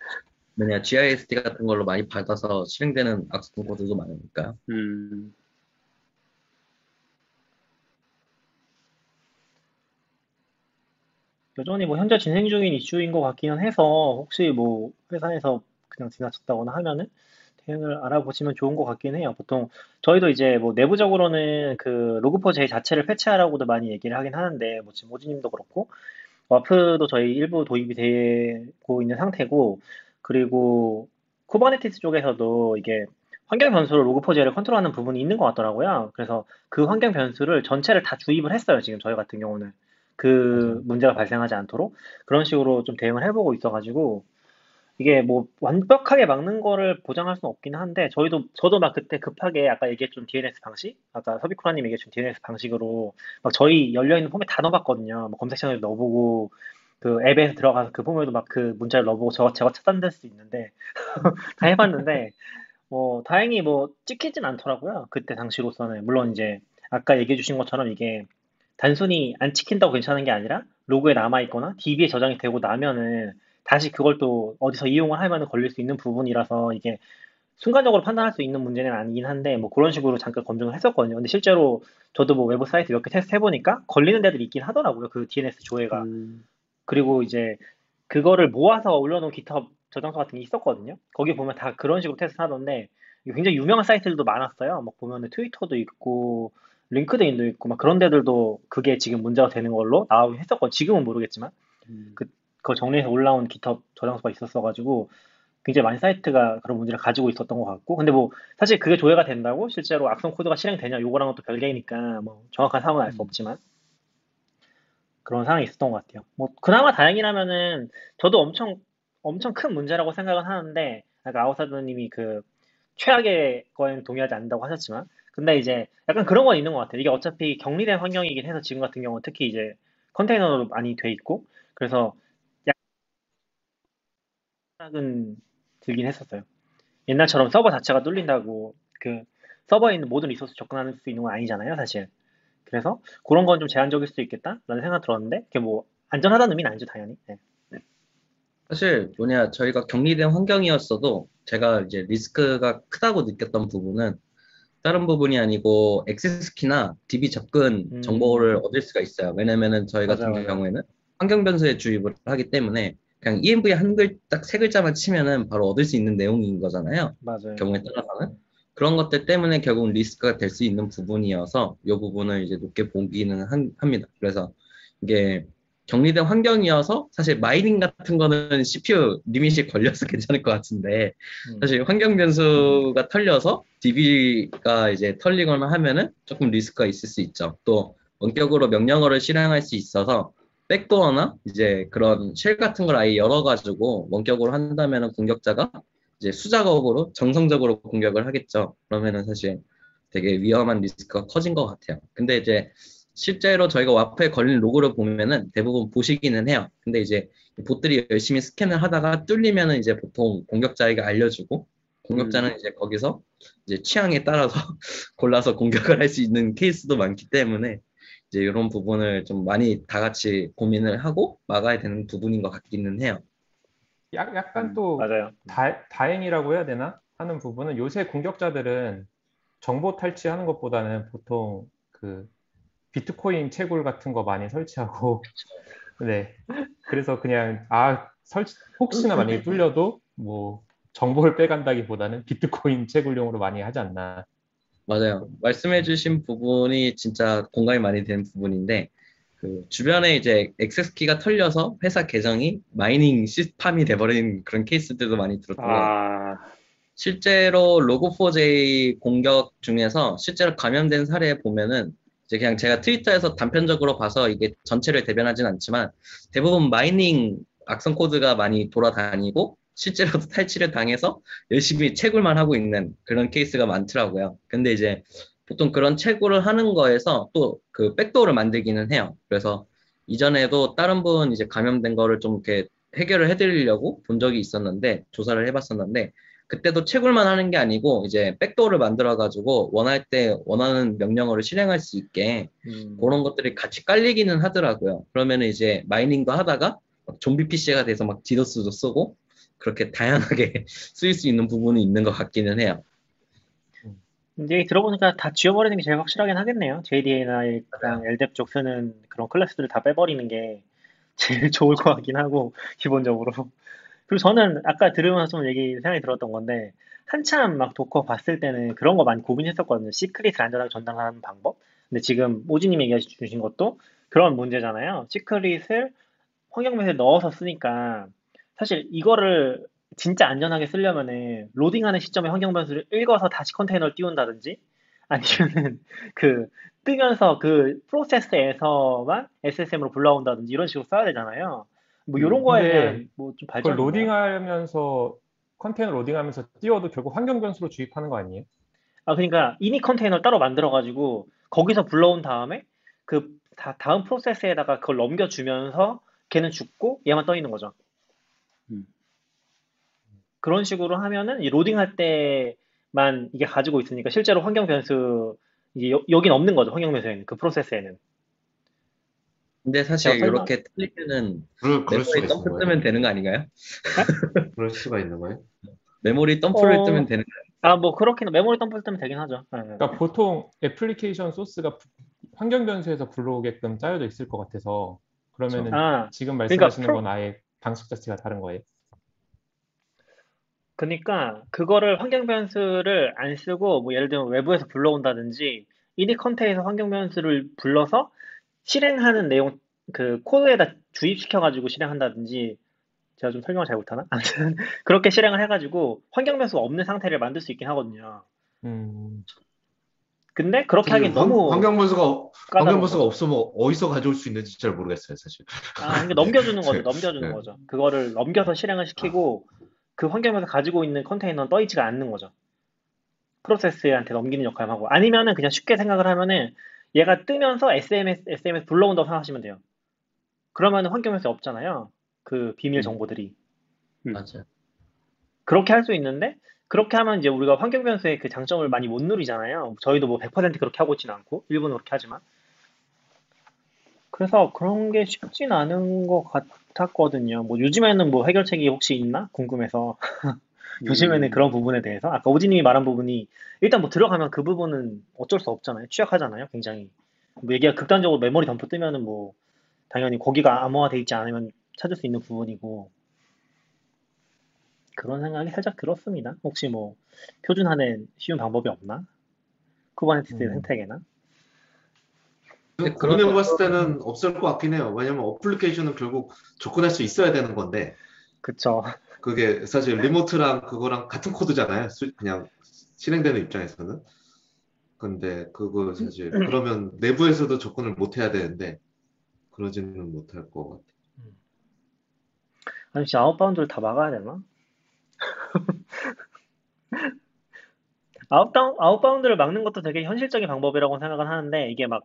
뭐냐 Gist 같은 걸로 많이 받아서 실행되는 악성 코드도 많으니까. 음. 여전히 뭐 현재 진행 중인 이슈인 것 같기는 해서 혹시 뭐 회사에서 그냥 지나쳤다거나 하면은 대응을 알아보시면 좋은 것 같긴 해요. 보통 저희도 이제 뭐 내부적으로는 그 Log4j 자체를 패치하라고도 많이 얘기를 하긴 하는데 뭐 지금 오지님도 그렇고 WAF도 저희 일부 도입이 되고 있는 상태고 그리고 Kubernetes 쪽에서도 이게 환경 변수로 Log4j를 컨트롤하는 부분이 있는 것 같더라고요. 그래서 그 환경 변수를 전체를 다 주입을 했어요. 지금 저희 같은 경우는. 그 문제가 발생하지 않도록 그런 식으로 좀 대응을 해보고 있어가지고 이게 뭐 완벽하게 막는 거를 보장할 수는 없긴 한데 저희도 저도 막 그때 급하게 아까 얘기했던 DNS 방식 아까 서비쿠라님 얘기했던 DNS 방식으로 막 저희 열려 있는 폼에 다 넣어봤거든요. 뭐 검색창에 넣어보고 그 앱에 들어가서 그 포맷도 막 그 문자를 넣어보고 저거 저거 차단될 수 있는데 다 해봤는데 뭐 다행히 뭐 찍히진 않더라고요. 그때 당시로서는 물론 이제 아까 얘기해 주신 것처럼 이게 단순히 안 찍힌다고 괜찮은 게 아니라 로그에 남아 있거나 DB에 저장이 되고 나면은 다시 그걸 또 어디서 이용을 하면 걸릴 수 있는 부분이라서 이게 순간적으로 판단할 수 있는 문제는 아니긴 한데 뭐 그런 식으로 잠깐 검증을 했었거든요. 근데 실제로 저도 뭐 외부 사이트 몇 개 테스트 해보니까 걸리는 데들이 있긴 하더라고요. 그 DNS 조회가. 음, 그리고 이제 그거를 모아서 올려놓은 GitHub 저장소 같은 게 있었거든요. 거기 보면 다 그런 식으로 테스트 하던데 굉장히 유명한 사이트들도 많았어요. 막 보면은 트위터도 있고 링크드인도 있고 막 그런 데들도 그게 지금 문제가 되는 걸로 나오긴 했었고 지금은 모르겠지만. 음. 그 그거 정리해서 올라온 GitHub 저장소가 있었어가지고 굉장히 많은 사이트가 그런 문제를 가지고 있었던 것 같고. 근데 뭐 사실 그게 조회가 된다고? 실제로 악성 코드가 실행되냐? 요거랑은 또 별개니까 뭐 정확한 상황은 알 수 없지만. 그런 상황이 있었던 것 같아요. 뭐 그나마 다행이라면은 저도 엄청 엄청 큰 문제라고 생각은 하는데 아까 아웃사이더님이 그 최악의 거에는 동의하지 않는다고 하셨지만 근데 이제 약간 그런 건 있는 것 같아요. 이게 어차피 격리된 환경이긴 해서 지금 같은 경우는 특히 이제 컨테이너로 많이 돼 있고 그래서 약간 들긴 했었어요. 옛날처럼 서버 자체가 뚫린다고 그 서버에 있는 모든 리소스 접근할 수 있는 건 아니잖아요, 사실. 그래서 그런 건 좀 제한적일 수도 있겠다라는 생각 들었는데 그게 뭐 안전하다는 의미는 아니죠, 당연히. 네. 사실 뭐냐 저희가 격리된 환경이었어도 제가 이제 리스크가 크다고 느꼈던 부분은 다른 부분이 아니고 액세스 키나 DB 접근 음. 정보를 얻을 수가 있어요. 왜냐면은 저희 같은 맞아요. 경우에는 환경 변수에 주입을 하기 때문에 그냥 ENV 한 글 딱 세 글자만 치면은 바로 얻을 수 있는 내용인 거잖아요. 맞아요. 경우에 따라서는 그런 것들 때문에 결국 리스크가 될 수 있는 부분이어서 이 부분을 이제 높게 보기는 한- 합니다. 그래서 이게 격리된 환경이어서 사실 mining 같은 거는 CPU limit이 걸려서 괜찮을 것 같은데 음. 사실 환경 변수가 털려서 DB가 이제 털리거나 하면은 조금 리스크가 있을 수 있죠. 또 원격으로 명령어를 실행할 수 있어서 backdoor나 이제 그런 shell 같은 걸 아예 열어가지고 원격으로 한다면은 공격자가 이제 수작업으로 정성적으로 공격을 하겠죠. 그러면은 사실 되게 위험한 리스크가 커진 것 같아요. 근데 이제 실제로 저희가 와프에 걸린 로고를 보면은 대부분 보시기는 해요. 근데 이제 봇들이 열심히 스캔을 하다가 뚫리면은 이제 보통 공격자에게 알려주고 공격자는 이제 거기서 이제 취향에 따라서 골라서 공격을 할 수 있는 케이스도 많기 때문에 이제 이런 부분을 좀 많이 다 같이 고민을 하고 막아야 되는 부분인 것 같기는 해요. 약, 약간 음, 또 맞아요. 다, 다행이라고 해야 되나 하는 부분은 요새 공격자들은 정보 탈취하는 것보다는 보통 그 비트코인 채굴 같은 거 많이 설치하고. 네. 그래서 그냥 아 설치 혹시나 만약에 뚫려도 뭐 정보를 빼간다기보다는 비트코인 채굴용으로 많이 하지 않나. 맞아요. 말씀해주신 부분이 진짜 공감이 많이 되는 부분인데, 그 주변에 이제 access key가 털려서 회사 계정이 mining 시스템이 돼버린 그런 케이스들도 많이 들었고요. 아, 실제로 Log4j 공격 중에서 실제로 감염된 사례 보면은 이제 그냥 제가 트위터에서 단편적으로 봐서 이게 전체를 대변하진 않지만 대부분 mining 악성 코드가 많이 돌아다니고 실제로도 탈취를 당해서 열심히 채굴만 하고 있는 그런 케이스가 많더라고요. 근데 이제 보통 그런 채굴을 하는 거에서 또 그 backdoor를 만들기는 해요. 그래서 이전에도 다른 분 이제 감염된 거를 좀 이렇게 해결을 해드리려고 본 적이 있었는데 조사를 해봤었는데 그때도 채굴만 하는 게 아니고 이제 백도어를 만들어 가지고 원할 때 원하는 명령어를 실행할 수 있게 음, 그런 것들이 같이 깔리기는 하더라고요. 그러면은 이제 마이닝도 하다가 막 좀비 PC가 돼서 막 디도스도 쓰고 그렇게 다양하게 쓰일 수 있는 부분이 있는 것 같기는 해요. 근데 얘기 들어보니까 다 지워버리는 게 제일 확실하긴 하겠네요. JDA나 LDAP 쪽 쓰는 그런 클래스들을 다 빼버리는 게 제일 좋을 것 같긴 하고, 기본적으로. 그리고 저는 아까 들으면서 좀 얘기 생각이 들었던 건데, 한참 막 Docker 봤을 때는 그런 거 많이 고민했었거든요. secret을 안전하게 전달하는 방법. 근데 지금 오지님 얘기해 주신 것도 그런 문제잖아요. secret을 환경변수에 넣어서 쓰니까 사실 이거를 진짜 안전하게 쓰려면은 로딩하는 시점에 환경 변수를 읽어서 다시 컨테이너를 띄운다든지 아니면은 그 뜨면서 그 프로세스에서만 SSM으로 불러온다든지 이런 식으로 써야 되잖아요. 뭐 이런 음, 거에 대한 뭐좀 발전. 그걸 로딩하면서 컨테이너 로딩하면서 띄워도 결국 환경 변수로 주입하는 거 아니에요? 아 그러니까 이니 컨테이너를 따로 만들어 가지고 거기서 불러온 다음에 그 다, 다음 프로세스에다가 그걸 넘겨주면서 걔는 죽고 얘만 떠 있는 거죠. 음. 그런 식으로 하면은 이 로딩할 때만 이게 가지고 있으니까 실제로 환경 변수 이게 여, 여긴 없는 거죠. 환경 변수에는 그 프로세스에는. 근데 사실 제가 설마- 이렇게 틀리면은 그럴, 그럴 수가 메모리 있는 덤프 거예요. 뜨면 되는 거 아닌가요? 그럴 수가 있는 거예요. 메모리 덤프를 어. 뜨면 되는 거 아, 뭐 그렇게는 메모리 덤프 뜨면 되긴 하죠. 네, 네. 그러니까 보통 애플리케이션 소스가 부- 환경 변수에서 불러오게끔 짜여져 있을 것 같아서 그러면은 아, 지금 그러니까 말씀하시는 프로- 건 아예 방식 자체가 다른 거예요. 그러니까 그거를 환경 변수를 안 쓰고 뭐 예를 들면 외부에서 불러온다든지 이니 컨테이너에서 환경 변수를 불러서 실행하는 내용 그 코드에다 주입시켜 가지고 실행한다든지 제가 좀 설명을 잘 못하나? 아무튼 그렇게 실행을 해가지고 환경 변수가 없는 상태를 만들 수 있긴 하거든요. 음, 근데 그렇게 하긴 환- 너무 환경 변수가 까다로운 환경 변수가 거죠. 없으면 어디서 가져올 수 있는지 잘 모르겠어요, 사실. 아, 그러니까 넘겨주는 거죠. 네. 넘겨주는 네. 거죠. 그거를 넘겨서 실행을 시키고 그 환경에서 가지고 있는 컨테이너는 떠 있지가 않는 거죠. 프로세스한테 넘기는 역할을 하고 아니면은 그냥 쉽게 생각을 하면은 얘가 뜨면서 SMS SMS 불러온다고 생각하시면 돼요. 그러면은 환경에서 없잖아요. 그 비밀 음. 정보들이 맞아요. 그렇게 할 수 있는데 그렇게 하면 이제 우리가 환경 변수의 그 장점을 많이 못 누리잖아요. 저희도 뭐 100% 그렇게 하고 있지는 않고 일부는 그렇게 하지만 그래서 그런 게 쉽진 않은 것 같았거든요. 뭐 요즘에는 뭐 해결책이 혹시 있나 궁금해서 요즘에는 그런 부분에 대해서 아까 오지님이 말한 부분이 일단 뭐 들어가면 그 부분은 어쩔 수 없잖아요. 취약하잖아요. 굉장히 뭐 얘기가 극단적으로 메모리 덤프 뜨면은 뭐 당연히 거기가 암호화돼 있지 않으면 찾을 수 있는 부분이고 그런 생각이 살짝 들었습니다. 혹시 뭐 표준화된 쉬운 방법이 없나? Kubernetes 음. 생태계나? 근데 고민해 그런- 봤을 때는 없을 것 같긴 해요. 왜냐면 어플리케이션은 결국 접근할 수 있어야 되는 건데, 그쵸. 그게 사실 remote랑 그거랑 같은 코드잖아요. 수- 그냥 실행되는 입장에서는. 근데 그거 사실 그러면 내부에서도 접근을 못 해야 되는데 그러지는 못할 것 같아요. 아니, 진짜 outbound를 다 막아야 되나? outbound, outbound를 막는 것도 되게 현실적인 방법이라고 생각은 하는데, 이게 막,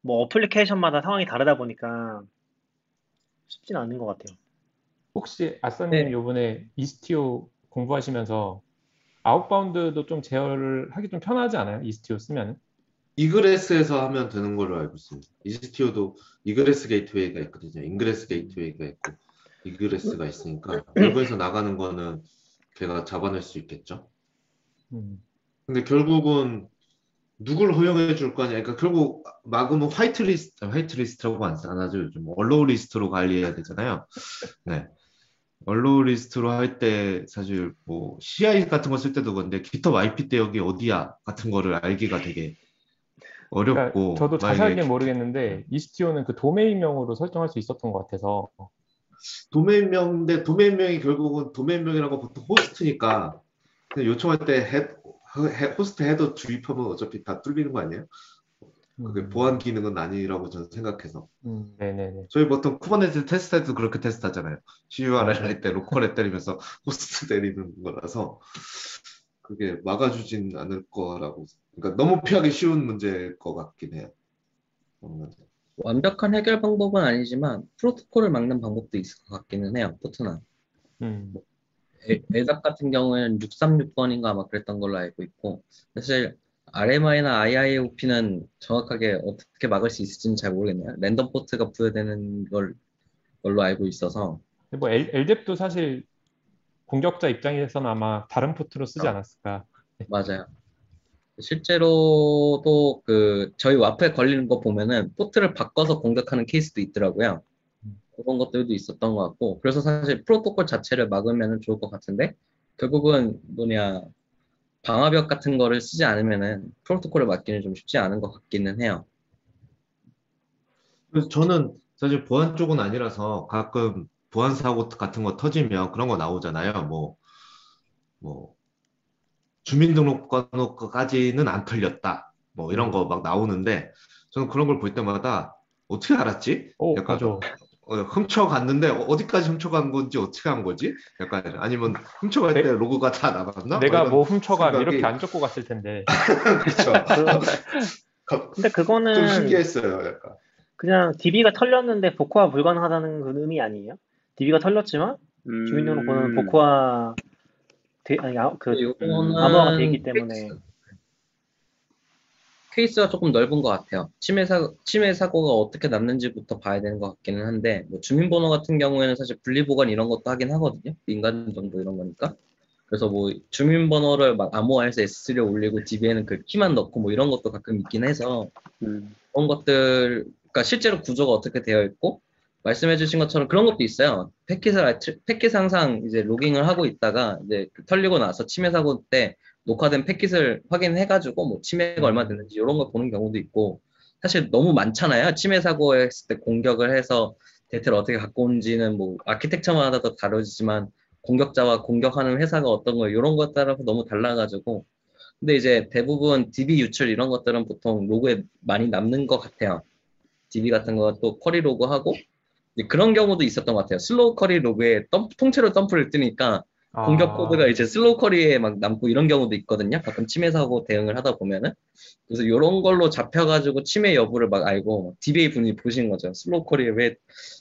뭐, 어플리케이션마다 상황이 다르다 보니까 쉽진 않은 것 같아요. 혹시 아싸님 네. 요번에 Istio 공부하시면서 outbound도 좀 제어를 하기 좀 편하지 않아요? Istio 쓰면은? egress에서 하면 되는 걸로 알고 있습니다. Istio도 egress gateway가 있거든요. ingress gateway가 있고 egress가 있으니까 외부에서 나가는 거는 걔가 잡아낼 수 있겠죠. 음, 근데 결국은 누굴 허용해 줄 거냐. 그러니까 결국 막으면 whitelist, whitelist라고 안, 안 하죠. 요즘 allow list로 관리해야 되잖아요. 네. allow list로 할 때 사실 뭐 CI 같은 거 쓸 때도 그런데 GitHub IP 대역이 어디야 같은 거를 알기가 되게 그러니까 어렵고 저도 만약에 자세하게는 모르겠는데 Istio는 그 도메인명으로 설정할 수 있었던 것 같아서 도메인명인데 도메인명이 결국은 도메인명이라고 보통 호스트니까 요청할 때 헤, 헤- host header 주입하면 어차피 다 뚫리는 거 아니에요? 그게 음, 보안 기능은 아니라고 저는 생각해서 음, 네네네. 저희 보통 Kubernetes 테스트할 때도 그렇게 테스트하잖아요. curl 맞아요. 할때 local에 때리면서 호스트 때리는 거라서 그게 막아주진 않을 거라고 그러니까 너무 피하기 쉬운 문제일 것 같긴 해요. 어, 완벽한 해결 방법은 아니지만 프로토콜을 막는 방법도 있을 것 같기는 해요. 포트나. 음, 에답 같은 경우에는 636번인가 아마 그랬던 걸로 알고 있고 사실 RMI나 IIOP는 정확하게 어떻게 막을 수 있을지는 잘 모르겠네요. 랜덤 포트가 부여되는 걸 걸로 알고 있어서 뭐 L, LDEP도 사실 공격자 입장에서는 아마 다른 포트로 쓰지 않았을까. 맞아요. 실제로도 그 저희 와프에 걸리는 거 보면은 포트를 바꿔서 공격하는 케이스도 있더라고요. 그런 것들도 있었던 것 같고 그래서 사실 프로토콜 자체를 막으면 좋을 것 같은데 결국은 뭐냐 방화벽 같은 거를 쓰지 않으면은 프로토콜을 막기는 좀 쉽지 않은 것 같기는 해요. 그래서 저는 사실 보안 쪽은 아니라서 가끔 보안 사고 같은 거 터지면 그런 거 나오잖아요. 뭐, 뭐, 주민등록번호까지는 안 털렸다. 뭐 이런 거 막 나오는데 저는 그런 걸 볼 때마다 어떻게 알았지? 오, 약간 맞아. 어, 훔쳐갔는데 어- 어디까지 훔쳐간 건지 어떻게 한 거지? 약간 아니면 훔쳐갈 때 내- 로그가 다 나갔나? 내가 이런 뭐 훔쳐가 생각이- 이렇게 안 적고 갔을 텐데. 그렇죠. 그- 근데 좀 그거는 신기했어요. 약간. 그냥 DB가 털렸는데 복구가 불가능하다는 그 의미 아니에요? DB가 털렸지만 음, 주민등록번호는 복구화 돼, 아니, 아, 그 암호화가 돼 있기 때문에 케이스가 조금 넓은 것 같아요. 치매 사 치매 사고가 어떻게 났는지부터 봐야 되는 것 같기는 한데 뭐 주민번호 같은 경우에는 사실 분리보관 이런 것도 하긴 하거든요. 민간 정보 이런 거니까. 그래서 뭐 주민번호를 막 암호화해서 S3에 올리고 DB에는 그 키만 넣고 뭐 이런 것도 가끔 있긴 해서 음, 그런 것들, 그러니까 실제로 구조가 어떻게 되어 있고, 말씀해주신 것처럼 그런 것도 있어요. 패킷을, 아- 패킷 항상 이제 로깅을 하고 있다가, 이제 그 털리고 나서 치매 사고 때 녹화된 패킷을 확인해가지고, 뭐 치매가 얼마 됐는지 이런 걸 보는 경우도 있고, 사실 너무 많잖아요. 치매 사고 했을 때 공격을 해서 데이터를 어떻게 갖고 온지는 뭐 아키텍처마다 도 다르지만, 공격자와 공격하는 회사가 어떤 거, 이런 것에 따라서 너무 달라가지고, 근데 이제 대부분 DB 유출 이런 것들은 보통 로그에 많이 남는 것 같아요. DB 같은 거 또 query log 하고 이제 그런 경우도 있었던 것 같아요. slow query log에 덤- 통째로 덤프를 뜨니까 공격 아, 코드가 이제 slow query에 막 남고 이런 경우도 있거든요. 가끔 침해 사고 대응을 하다 보면은 그래서 이런 걸로 잡혀가지고 침해 여부를 막 알고 DBA 분이 보신 거죠. slow query에 왜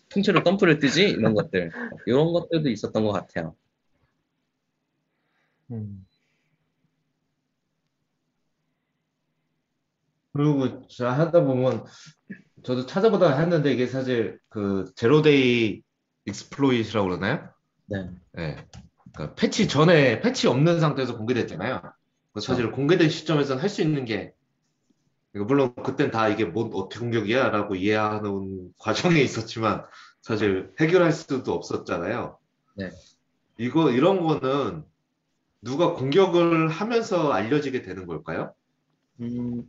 통째로 덤프를 뜨지? 이런 것들 이런 것들도 있었던 것 같아요. 음. 그리고 자 하다 보면 저도 찾아보다가 했는데 이게 사실 그 zero-day exploit이라고 그러나요? 네. 예. 그러니까 패치 전에 패치 없는 상태에서 공개됐잖아요. 그 사실 공개된 시점에서는 할 수 있는 게 물론 그땐 다 이게 뭐 어떻게 공격이야라고 이해하는 과정에 있었지만 사실 해결할 수도 없었잖아요. 네. 이거 이런 거는 누가 공격을 하면서 알려지게 되는 걸까요? 음,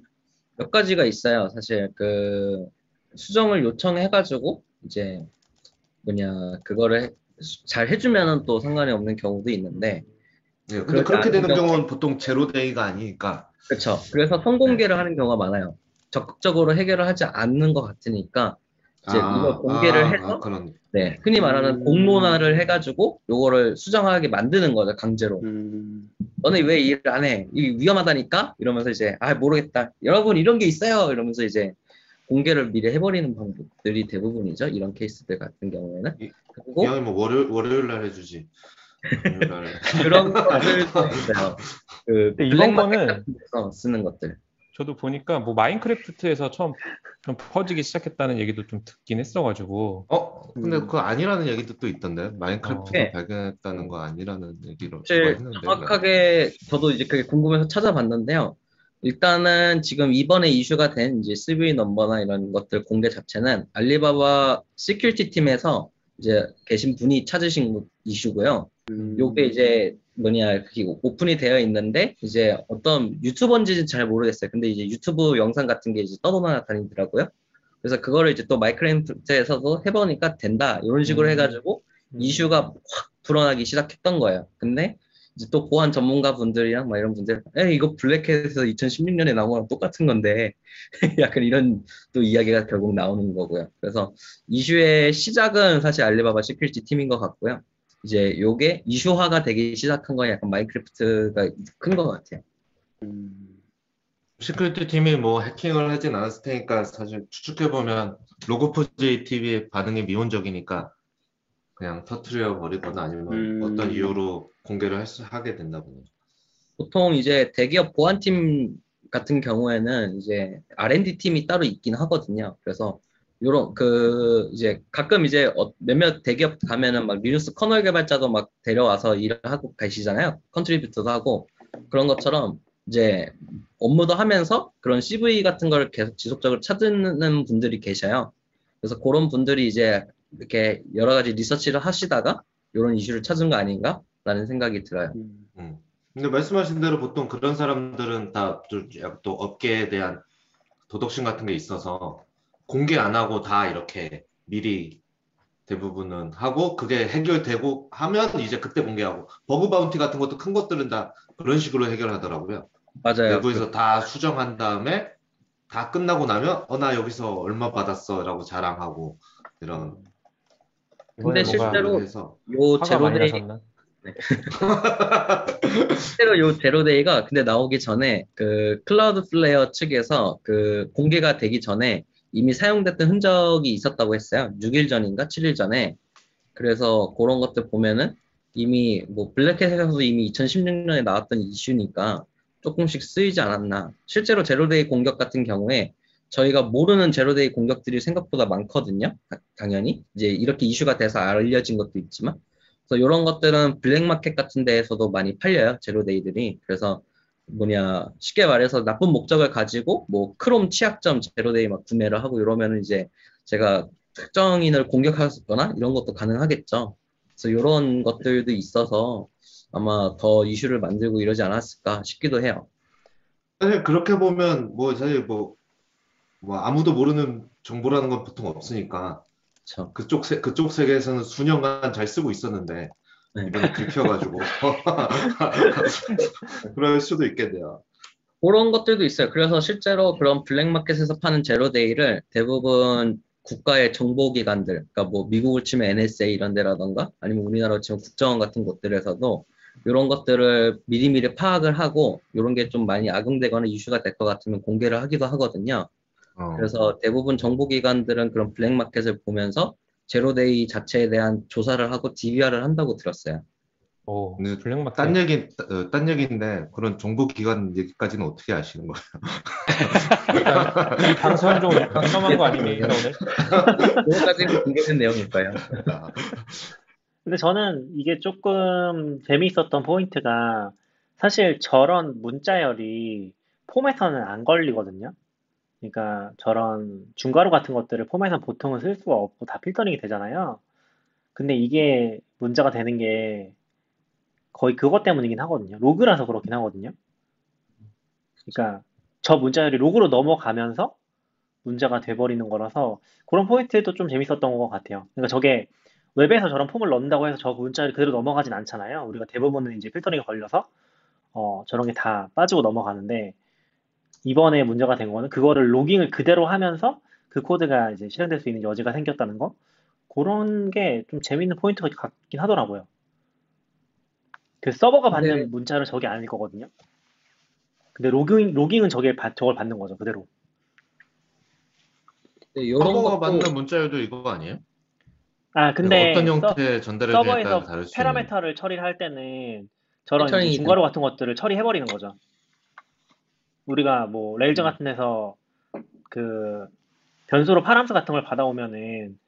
몇 가지가 있어요. 사실 그 수정을 요청해가지고 이제 뭐냐 그거를 해- 잘 해주면은 또 상관이 없는 경우도 있는데 예, 근데 그렇게 되는 않은 경우는 보통 제로데이가 아니니까. 그렇죠. 그래서 선공개를 하는 경우가 많아요. 적극적으로 해결을 하지 않는 것 같으니까 이제 이걸 공개를 아, 해서 아, 그런. 네 흔히 말하는 음. 공론화를 해가지고 요거를 수정하게 만드는 거죠 강제로. 음, 너는 왜 일을 안 해? 이게 위험하다니까? 이러면서 이제, 아, 모르겠다. 여러분, 이런 게 있어요. 이러면서 이제 공개를 미리 해버리는 방법들이 대부분이죠. 이런 케이스들 같은 경우에는. 이- 그리고 이왕이면 뭐 월요일, 월요일 날 해주지. 월요일 날. 그런 있어요. 그, 이런 거는- 쓰는 것들. 저도 보니까 뭐 마인크래프트에서 처음 좀 퍼지기 시작했다는 얘기도 좀 듣긴 했어가지고 어, 근데 음. 그거 아니라는 얘기도 또 있던데. 마인크래프트 네. 발견했다는 거 아니라는 얘기로 사실 했는데. 정확하게 저도 이제 그게 궁금해서 찾아봤는데요. 일단은 지금 이번에 이슈가 된 이제 CVE 넘버나 이런 것들 공개 자체는 알리바바 security 팀에서 이제 계신 분이 찾으신 이슈고요. 음, 요게 이제 뭐냐 오픈이 되어 있는데 이제 어떤 유튜버인지는 잘 모르겠어요. 근데 이제 유튜브 영상 같은 게 이제 떠돌아 다니더라고요. 그래서 그거를 이제 또 마인크래프트에서도 해보니까 된다 이런 식으로 음. 해가지고 이슈가 확 불어나기 시작했던 거예요. 근데 이제 또 보안 전문가 분들이랑 막 이런 분들, 에 이거 Black Hat에서 2016년에 나온 거랑 똑같은 건데 약간 이런 또 이야기가 결국 나오는 거고요. 그래서 이슈의 시작은 사실 알리바바 security 팀인 것 같고요. 이제 요게 이슈화가 되기 시작한 건 약간 마인크래프트가 큰 것 같아요. 음, security 팀이 뭐 해킹을 하진 않았을 테니까 사실 추측해보면 Log4j 팀의 반응이 미온적이니까 그냥 터트려 버리거나 아니면 음. 어떤 이유로 공개를 할 수, 하게 된다 보네. 보통 이제 대기업 보안팀 같은 경우에는 이제 R&D 팀이 따로 있긴 하거든요. 그래서 요런 그 이제 가끔 이제 어- 몇몇 대기업 가면은 막 Linux kernel 개발자도 막 데려와서 일을 하고 계시잖아요. contributor도 하고 그런 것처럼 이제 업무도 하면서 그런 CV 같은 걸 계속 지속적으로 찾는 분들이 계셔요. 그래서 그런 분들이 이제 이렇게 여러 가지 리서치를 하시다가 이런 이슈를 찾은 거 아닌가라는 생각이 들어요. 음, 음. 근데 말씀하신 대로 보통 그런 사람들은 다 또 업계에 대한 도덕심 같은 게 있어서 공개 안 하고 다 이렇게 미리 대부분은 하고 그게 해결되고 하면 이제 그때 공개하고 버그 바운티 같은 것도 큰 것들은 다 그런 식으로 해결하더라고요. 맞아요. 내부에서 다 수정한 다음에 다 끝나고 나면 어 나 여기서 얼마 받았어라고 자랑하고 이런 근데 실제로 요 zero-day 나셨나? 실제로 요 zero-day가 근데 나오기 전에 그 Cloudflare 측에서 그 공개가 되기 전에 이미 사용됐던 흔적이 있었다고 했어요. 6일 전인가 7일 전에. 그래서 그런 것들 보면은 이미 뭐 Black Hat에서도 이미 2016년에 나왔던 이슈니까 조금씩 쓰이지 않았나. 실제로 zero-day 공격 같은 경우에 저희가 모르는 zero-day 공격들이 생각보다 많거든요. 다- 당연히. 이제 이렇게 이슈가 돼서 알려진 것도 있지만. 그래서 이런 것들은 black market 같은 데에서도 많이 팔려요. zero-day들이. 그래서 뭐냐, 쉽게 말해서 나쁜 목적을 가지고 뭐 크롬 취약점 zero-day 막 구매를 하고 이러면은 이제 제가 특정인을 공격하거나 이런 것도 가능하겠죠. 그래서 이런 것들도 있어서 아마 더 이슈를 만들고 이러지 않았을까 싶기도 해요. 사실 그렇게 보면 뭐 사실 뭐, 뭐 아무도 모르는 정보라는 건 보통 없으니까 그렇죠. 그쪽 세, 그쪽 세계에서는 수년간 잘 쓰고 있었는데 네. 이번에 들켜가지고 그럴 수도 있겠네요. 그런 것들도 있어요. 그래서 실제로 그런 블랙마켓에서 파는 제로데이를 대부분 국가의 정보기관들, 그러니까 뭐 미국을 치면 NSA 이런 데라던가 아니면 우리나라로 치면 국정원 같은 곳들에서도 이런 것들을 미리미리 파악을 하고 이런 게 좀 많이 악용되거나 이슈가 될 것 같으면 공개를 하기도 하거든요. 어. 그래서 대부분 정보기관들은 그런 블랙마켓을 보면서 제로데이 자체에 대한 조사를 하고 DVR을 한다고 들었어요. 오, 근데 블랙마켓. 딴 얘기, 어, 딴 얘기인데 그런 정보기관 얘기까지는 어떻게 아시는 거예요? 이 방송 좀 위험한 거 아니에요, 오늘? 그것까지는 공개된 내용일까요? 근데 저는 이게 조금 재미있었던 포인트가 사실 저런 문자열이 폼에서는 안 걸리거든요. 그러니까 저런 중괄호 같은 것들을 폼에서 보통은 쓸 수가 없고 다 필터링이 되잖아요. 근데 이게 문제가 되는 게 거의 그것 때문이긴 하거든요. 로그라서 그렇긴 하거든요. 그러니까 저 문자열이 로그로 넘어가면서 문제가 돼버리는 거라서 그런 포인트도 좀 재밌었던 것 같아요. 그러니까 저게 웹에서 저런 폼을 넣는다고 해서 저 문자열이 그대로 넘어가진 않잖아요. 우리가 대부분은 이제 필터링이 걸려서 어, 저런 게 다 빠지고 넘어가는데 이번에 문제가 된 거는 그거를 logging을 그대로 하면서 그 코드가 이제 실행될 수 있는 여지가 생겼다는 거 그런 게 좀 재밌는 포인트가 같긴 하더라고요. 그 서버가 받는 네. 문자를 저게 아닐 거거든요. 근데 logging logging은 저게 받- 저걸 받는 거죠 그대로. 이런 서버가 받는 문자열도 이거 아니에요? 아 근데 어떤 형태의 전달에 따라 서버에서 다를 수 있는. parameter를 처리를 할 때는 저런 패턴이 중괄호 같은 것들을 처리해 버리는 거죠. 우리가 뭐 Rails 음. 같은 데서 그 변수로 params 같은 걸 받아오면은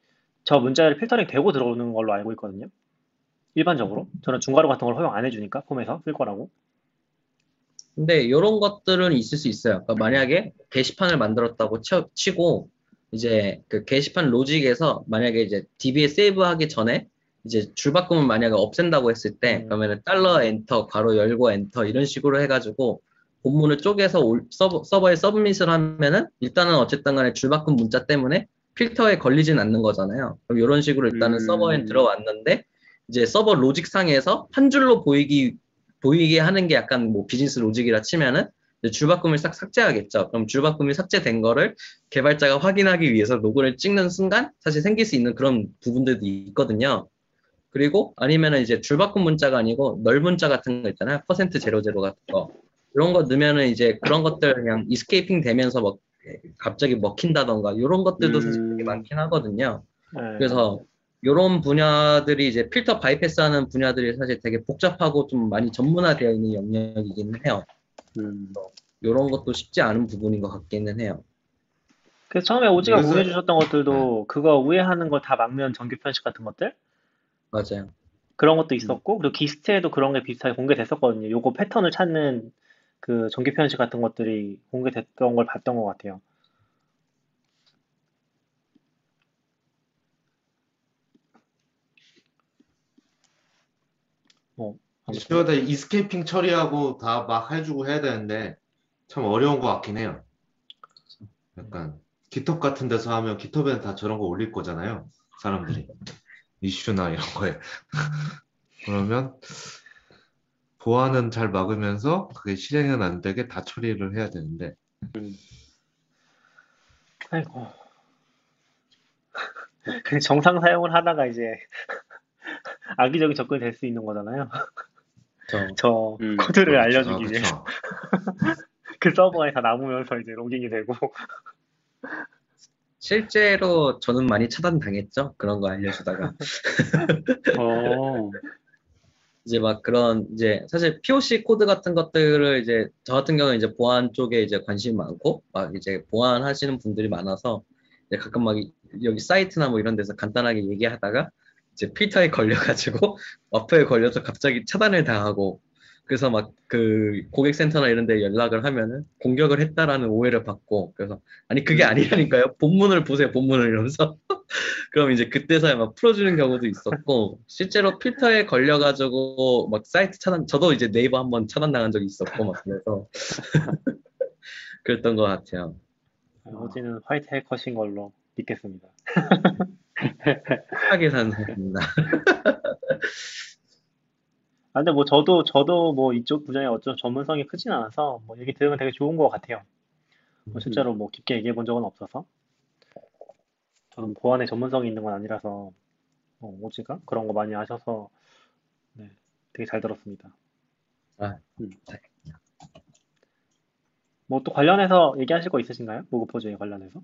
저 문자열이 필터링 되고 들어오는 걸로 알고 있거든요. 일반적으로 저는 중괄호 같은 걸 허용 안 해주니까 폼에서 쓸 거라고. 근데 이런 것들은 있을 수 있어요. 그러니까 만약에 게시판을 만들었다고 쳐- 치고 이제 그 게시판 logic에서 만약에 이제 DB에 save하기 전에 이제 줄바꿈을 만약에 없앤다고 했을 때 음. 그러면은 달러 엔터 괄호 열고 엔터 이런 식으로 해가지고 본문을 쪼개서 올- 서버, 서버에 submit을 하면은 일단은 어쨌든 간에 줄바꿈 문자 때문에 필터에 걸리진 않는 거잖아요. 그럼 이런 식으로 일단은 음. 서버에 들어왔는데 이제 서버 logic 상에서 한 줄로 보이기 보이게 하는 게 약간 뭐 business logic이라 치면은 줄바꿈을 싹 삭제하겠죠. 그럼 줄바꿈이 삭제된 거를 개발자가 확인하기 위해서 로그를 찍는 순간 사실 생길 수 있는 그런 부분들도 있거든요. 그리고 아니면은 이제 줄바꿈 문자가 아니고 null 문자 같은 거 있잖아요. 퍼센트 제로 제로 같은 거. 이런 거 넣으면은 이제 그런 것들 그냥 escaping 되면서 막 갑자기 먹힌다던가 이런 것들도 사실 되게 음. 많긴 하거든요. 네. 그래서 이런 분야들이 이제 필터 바이패스하는 분야들이 사실 되게 복잡하고 좀 많이 전문화되어 있는 영역이기는 해요. 음. 이런 것도 쉽지 않은 부분인 것 같기는 해요. 그래서 처음에 오지가 그래서- 공유해 주셨던 것들도 그거 우회하는 거 다 막는 정규 편식 같은 것들 맞아요. 그런 것도 있었고 그리고 기스트에도 그런 게 비슷하게 공개됐었거든요. 요거 패턴을 찾는 그 정규 편식 같은 것들이 공개됐던 걸 봤던 것 같아요. 뭐 이슈마다 escaping 처리하고 다 막 해주고 해야 되는데 참 어려운 것 같긴 해요. 약간 GitHub 같은 데서 하면 GitHub에는 다 저런 거 올릴 거잖아요. 사람들이 이슈나 이런 거에 그러면 보안은 잘 막으면서 그게 실행은 안 되게 다 처리를 해야 되는데 아이고 그 정상 사용을 하다가 이제 악의적인 접근이 될 수 있는 거잖아요. 저 저 음. 코드를 아, 알려주기 위해 그쵸. 그 서버에 다 남으면서 이제 logging이 되고 실제로 저는 많이 차단당했죠. 그런 거 알려주다가. 어, 이제 막 그런 이제 사실 POC 코드 같은 것들을 이제 저 같은 경우는 이제 보안 쪽에 이제 관심이 많고 막 이제 보안 하시는 분들이 많아서 이제 가끔 막 이- 여기 사이트나 뭐 이런 데서 간단하게 얘기하다가 이제 필터에 걸려가지고 어퍼에 걸려서 갑자기 차단을 당하고 그래서 막 그 고객센터나 이런 데 연락을 하면은 공격을 했다라는 오해를 받고 그래서 아니 그게 아니라니까요 본문을 보세요 본문을 이러면서 그럼 이제 그때서야 막 풀어주는 경우도 있었고 실제로 필터에 걸려가지고 막 사이트 차단 저도 이제 네이버 한번 차단당한 적이 있었고 막 그래서 그랬던 것 같아요. 호지는 화이트 해커신 걸로 믿겠습니다. 착하게 사는 사람입니다. 아, 근데 뭐 저도 저도 뭐 이쪽 분야에 어쩜 전문성이 크진 않아서 뭐 얘기 들으면 되게 좋은 것 같아요. 뭐 실제로 뭐 깊게 얘기해 본 적은 없어서 저는 보안에 전문성이 있는 건 아니라서 어, 오지가 그런 거 많이 아셔서 네, 되게 잘 들었습니다. 아, 음. 다행이네요. 뭐또 관련해서 얘기하실 거 있으신가요? 로그포즈에 관련해서?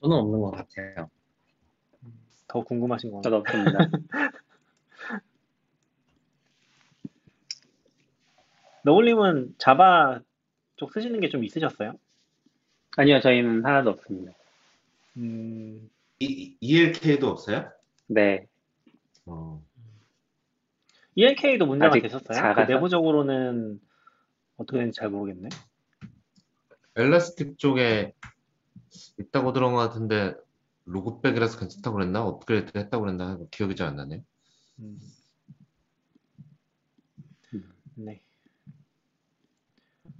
저는 없는 것 같아요. 더 궁금하신 거 저도 없습니다. 너울님은 자바 쪽 쓰시는 게 좀 있으셨어요? 아니요, 저희는 하나도 없습니다. 음, 이, ELK도 없어요? 네. 어, ELK도 문제가 아직? 그 작아서? 내부적으로는 어떻게 되는지 잘 모르겠네. 엘라스틱 쪽에 있다고 들은 것 같은데 로그백이라서 괜찮다고 그랬나? 업그레이드 했다고 그랬나? 기억이 잘 안 나네. 음. 네.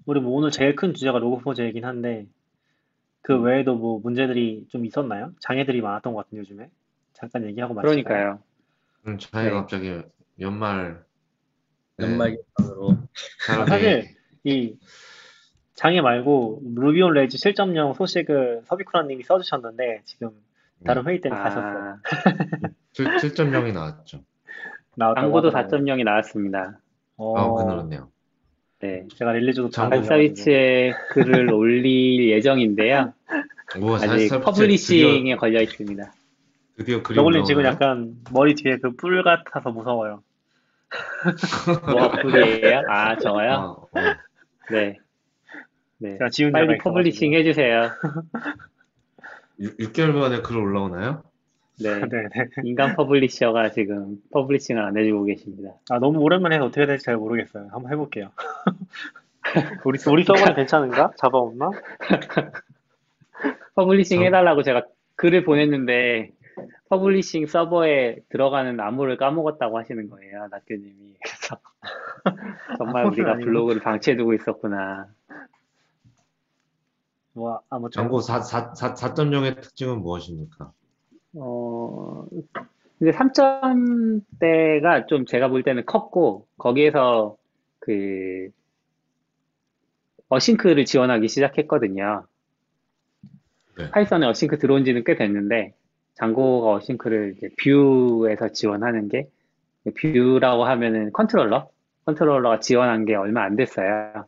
우리 뭐 오늘 제일 큰 주제가 로그포즈이긴 한데 그 외에도 뭐 문제들이 좀 있었나요? 장애들이 많았던 것 같은데 요즘에 잠깐 얘기하고 마칠까요? 그러니까요. 음, 자기가 네. 갑자기 연말 네, 연말 아, 사람이 사실 이 장애 말고 Ruby on Rails 7.0 소식을 서비쿠라님이 써주셨는데 지금 다른 회의 때는 가셨어요. 아, 7.0이 나왔죠. 나왔다고 광고도 하더라고요. 4.0이 나왔습니다. 어, 아, 그늘었네요. 네. 제가 release도 사이트에 글을 올릴 예정인데요. 우와, 아직 살- publishing에 드디어, 걸려 있습니다. 드디어 글이 너굴님 지금? 약간 머리 뒤에 그 뿔 같아서 무서워요. 뭐가 뿔이에요? 아, 아, 저요? 어. 네. 네. 제가 지운 빨리 publishing 있어가지고. 해주세요. 6, 개월 만에 글 올라오나요? 네. 네 네. 인간 publisher가 지금 publishing을 안 해주고 계십니다. 아, 너무 오랜만에 해서 어떻게 될지 잘 모르겠어요. 한번 해볼게요. 우리, 우리 서버는 괜찮은가? Java 없나? publishing 저- 해달라고 제가 글을 보냈는데 publishing 서버에 들어가는 암호를 까먹었다고 하시는 거예요, 낙교님이. 그래서 정말 우리가 아니고. 블로그를 방치해두고 있었구나. 뭐, 아무튼. Django 4, 4, 4, 4.0의 특징은 무엇입니까? 어, 근데 3점대가 좀 제가 볼 때는 컸고, 거기에서 그, async를 지원하기 시작했거든요. 네. Python에 async 들어온 지는 꽤 됐는데, Django가 async를 이제 view에서 지원하는 게, view라고 하면은 controller? controller가 지원한 게 얼마 안 됐어요.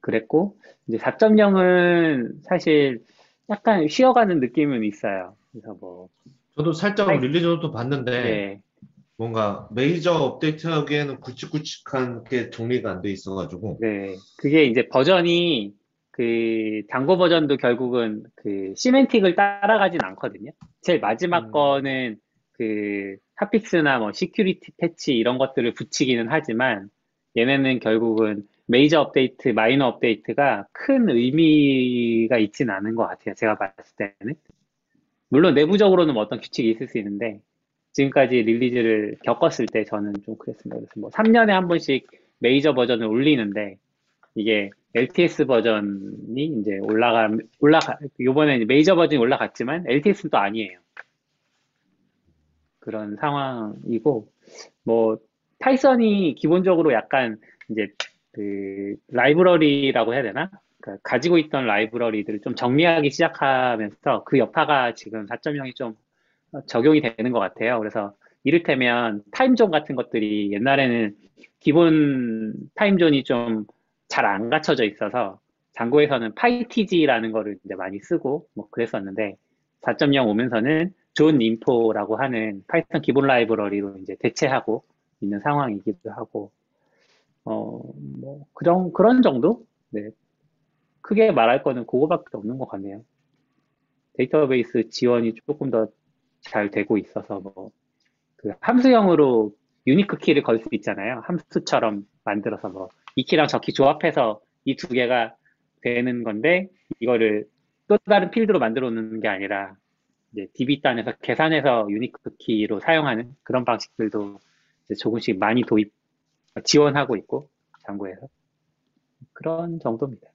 그랬고, 이제 4.0은 사실 약간 쉬어가는 느낌은 있어요. 그래서 뭐, 저도 살짝 아이- release note 봤는데 네. 뭔가 메이저 업데이트 하기에는 굵직굵직한 게 정리가 안 돼 있어가지고 네, 그게 이제 버전이 그 Django 버전도 결국은 그 semantic을 따라가진 않거든요. 제일 마지막 음. 거는 그 hotfix나 뭐 security patch 이런 것들을 붙이기는 하지만 얘네는 결국은 메이저 업데이트, 마이너 업데이트가 큰 의미가 있진 않은 것 같아요. 제가 봤을 때는. 물론 내부적으로는 뭐 어떤 규칙이 있을 수 있는데 지금까지 release를 겪었을 때 저는 좀 그랬습니다. 그래서 뭐 3년에 한 번씩 메이저 버전을 올리는데 이게 LTS 버전이 이제 올라가 올라가 요번에 메이저 버전이 올라갔지만 LTS는 또 아니에요. 그런 상황이고 뭐 Python이 기본적으로 약간 이제 그 라이브러리라고 해야 되나? 그러니까 가지고 있던 라이브러리들을 좀 정리하기 시작하면서 그 여파가 지금 4.0이 좀 적용이 되는 것 같아요. 그래서 이를테면 timezone 같은 것들이 옛날에는 기본 timezone이 좀 잘 안 갖춰져 있어서 Django에서는 pytz라는 거를 이제 많이 쓰고 뭐 그랬었는데 4.0 오면서는 zoneinfo라고 하는 Python 기본 라이브러리로 이제 대체하고 있는 상황이기도 하고 어뭐 그런 그런 정도? 네. 크게 말할 거는 그거밖에 없는 것 같네요. 데이터베이스 지원이 조금 더 잘 되고 있어서 뭐 그 함수형으로 unique key를 걸 수 있잖아요. 함수처럼 만들어서 뭐 이 키랑 저 키 조합해서 이 두 개가 되는 건데 이거를 또 다른 필드로 만들어 놓는 게 아니라 이제 DB 단에서 계산해서 unique key로 사용하는 그런 방식들도 조금씩 많이 도입 지원하고 있고 Django에서 그런 정도입니다.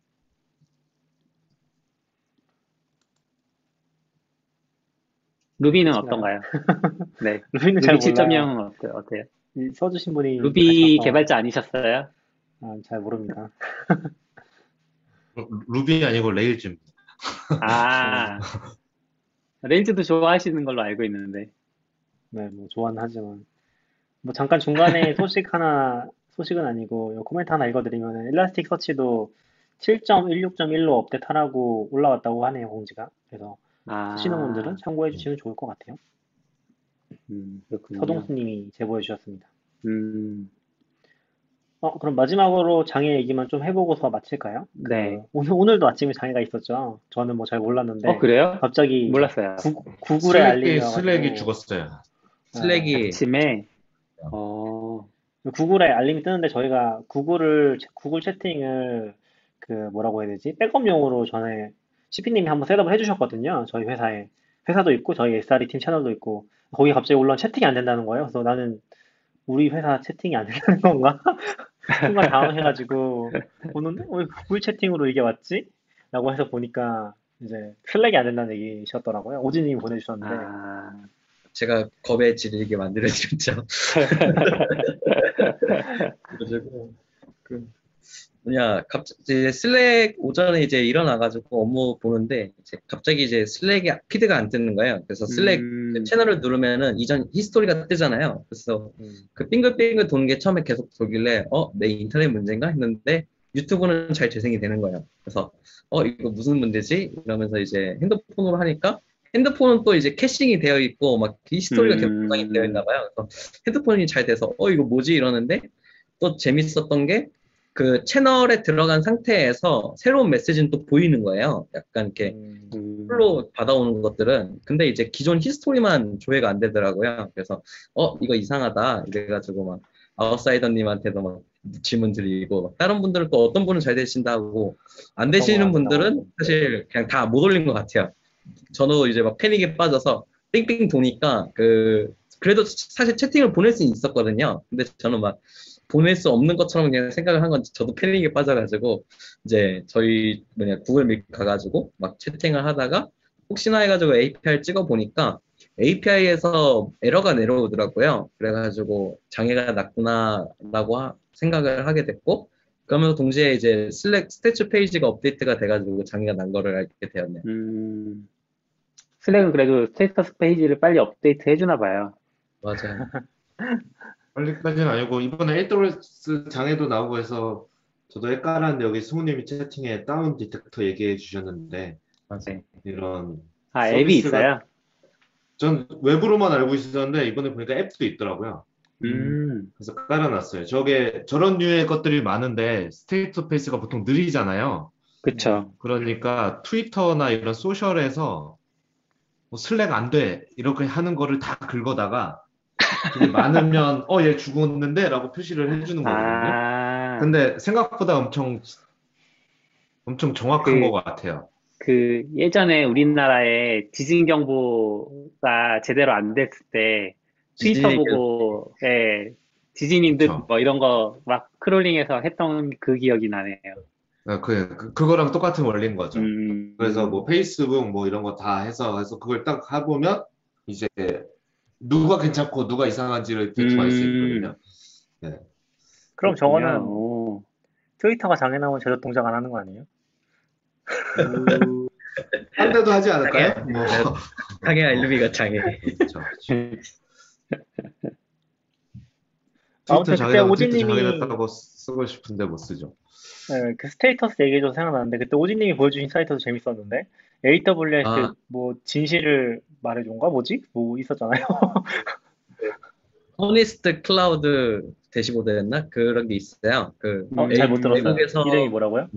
Ruby는 어떤가요? 네. Ruby는 잘 루비 몰라요. 7.0은 어때요? 어때요? 이 써주신 분이 루비 하셔서, 개발자 아니셨어요? 아, 잘 모릅니다. Ru- Ruby 아니고 Rails. 아, Rails도 좋아하시는 걸로 알고 있는데. 네, 뭐 좋아는 하지만 뭐 잠깐 중간에 소식 하나 소식은 아니고 요 코멘트 하나 읽어드리면 일라스틱 서치도 7.16.1로 업데이트하라고 올라왔다고 하네요 공지가. 그래서 아, 쓰시는 분들은 참고해 주시면 좋을 것 같아요. 음, 그렇군요. 서동수님이 제보해 주셨습니다. 음, 어, 그럼 마지막으로 장애 얘기만 좀 해보고서 마칠까요? 네. 그 오늘 오늘도 아침에 장애가 있었죠. 저는 뭐 잘 몰랐는데 어, 그래요? 갑자기 몰랐어요. 구, 구글에 알림이 슬랙이, 죽었어요. 슬랙이 아침에, 어, 구글에 알림이 뜨는데 저희가 구글을 구글 채팅을 그 뭐라고 해야 되지? 백업용으로 전에 CP님이 한번 셋업을 해주셨거든요. 저희 회사에 회사도 있고 저희 SRE 팀 채널도 있고 거기 갑자기 올라온 채팅이 안 된다는 거예요. 그래서 나는 우리 회사 채팅이 안 된다는 건가? 순간 당황해가지고 보는데 왜 구글 채팅으로 이게 왔지? 라고 해서 보니까 이제 슬랙이 안 된다는 얘기셨더라고요. 오진님이 보내주셨는데 아, 제가 겁에 질리게 만들어드렸죠. 그래가지고 그 뭐냐 갑자기 Slack 오전에 이제 일어나가지고 업무 보는데 이제 갑자기 이제 Slack이 feed가 안 뜨는 거예요. 그래서 Slack 음, 채널을 누르면은 이전 history가 뜨잖아요. 그래서 음, 그 빙글빙글 도는 게 처음에 계속 돌길래 어 내 인터넷 문제인가 했는데 유튜브는 잘 재생이 되는 거예요. 그래서 어 이거 무슨 문제지? 이러면서 이제 핸드폰으로 하니까 핸드폰은 또 이제 caching이 되어 있고 막 history가 계속 음. 저장이 되어 있나 봐요. 그래서 핸드폰이 잘 돼서 어 이거 뭐지 이러는데 또 재밌었던 게 그 채널에 들어간 상태에서 새로운 메시지는 또 보이는 거예요. 약간 이렇게 음, 음, pull로 받아오는 것들은 근데 이제 기존 history만 조회가 안 되더라고요. 그래서 어 이거 이상하다 이래가지고 막 아웃사이더님한테도 막 질문 드리고 막 다른 분들은 또 어떤 분은 잘 되신다고 안 되시는 안 분들은. 사실 그냥 다 못 올린 것 같아요. 저도 이제 막 패닉에 빠져서 삥삥 도니까 그 그래도 사실 채팅을 보낼 수는 있었거든요. 근데 저는 막 보낼 수 없는 것처럼 그냥 생각을 한 건지 저도 패닉에 빠져가지고 이제 저희 뭐냐 구글 밋 가가지고 막 채팅을 하다가 혹시나 해가지고 API를 찍어 보니까 API에서 에러가 내려오더라고요. 그래가지고 장애가 났구나라고 하- 생각을 하게 됐고 그러면서 동시에 이제 Slack status page가 업데이트가 돼가지고 장애가 난 거를 알게 되었네요. 음, Slack은 그래도 status page를 빨리 업데이트 해주나 봐요. 맞아요. 빨리까지는 아니고 이번에 AWS 장애도 나오고 해서 저도 헷갈렸는데 여기 승우님이 채팅에 Downdetector 얘기해 주셨는데 맞아요. 이런 아, 앱이 있어요? 전 외부로만 알고 있었는데 이번에 보니까 앱도 있더라고요. 음, 그래서 깔아놨어요. 저게 저런 류의 것들이 많은데 status page가 보통 느리잖아요. 그쵸. 그러니까 트위터나 이런 social에서 뭐 Slack 안 돼. 이렇게 하는 거를 다 긁어다가 그게 많으면 어, 얘 죽었는데 라고 표시를 해주는 거거든요. 아, 근데 생각보다 엄청 엄청 정확한 그- 것 같아요. 그 예전에 우리나라에 지진 경보가 제대로 안 됐을 때 트위터 지진이 보고 예, 지진인 듯. 뭐 이런 거 막 크롤링해서 했던 그 기억이 나네요. 그, 그, 그거랑 똑같은 원리인 거죠. 음, 그래서 뭐 페이스북 뭐 이런 거 다 해서 해서 그걸 딱 해보면 이제 누가 괜찮고 누가 이상한지를 대충 알수 있거든요. 그럼 저거는 오. 트위터가 장애 나오면 제대로 동작 안 하는 거 아니에요? 음, 한 대도 하지 않을까요? 뭐, 장애 알루미가 장애. 그렇죠. 아무튼 트위터 그때 오진님이- 자기네다고 쓰고 싶은데 못 쓰죠. 네, 그 스테이터스 얘기해줘서 생각나는데 그때 오진님이 보여주신 사이트도 재밌었는데 AWS 아. 뭐 진실을 말해준가 뭐지? 뭐 있었잖아요. 호니스트 클라우드 대시보드였나? 그런 게 있어요. 그 어, 잘못 들었어요. 외국에서 이름이 뭐라고요?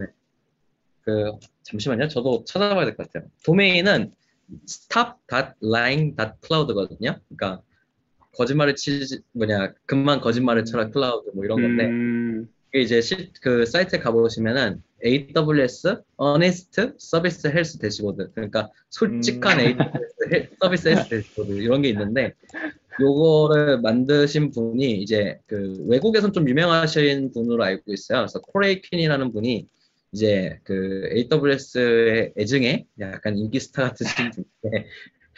그 잠시만요. 저도 찾아봐야 될 것 같아요. 도메인은 stop.lying.cloud거든요. 그러니까 거짓말을 치지 뭐냐 그만 거짓말을 쳐라 클라우드 뭐 이런 건데 음, 이게 이제 실, 그 사이트에 가보시면은 AWS Honest Service Health Dashboard 그러니까 솔직한 음. AWS Hel- Service Health Dashboard 이런 게 있는데 요거를 만드신 분이 이제 그 외국에선 좀 유명하신 분으로 알고 있어요. 그래서 Corey Quinn이라는 분이 이제 그 AWS의 애증에 약간 인기 스타 같은 분인데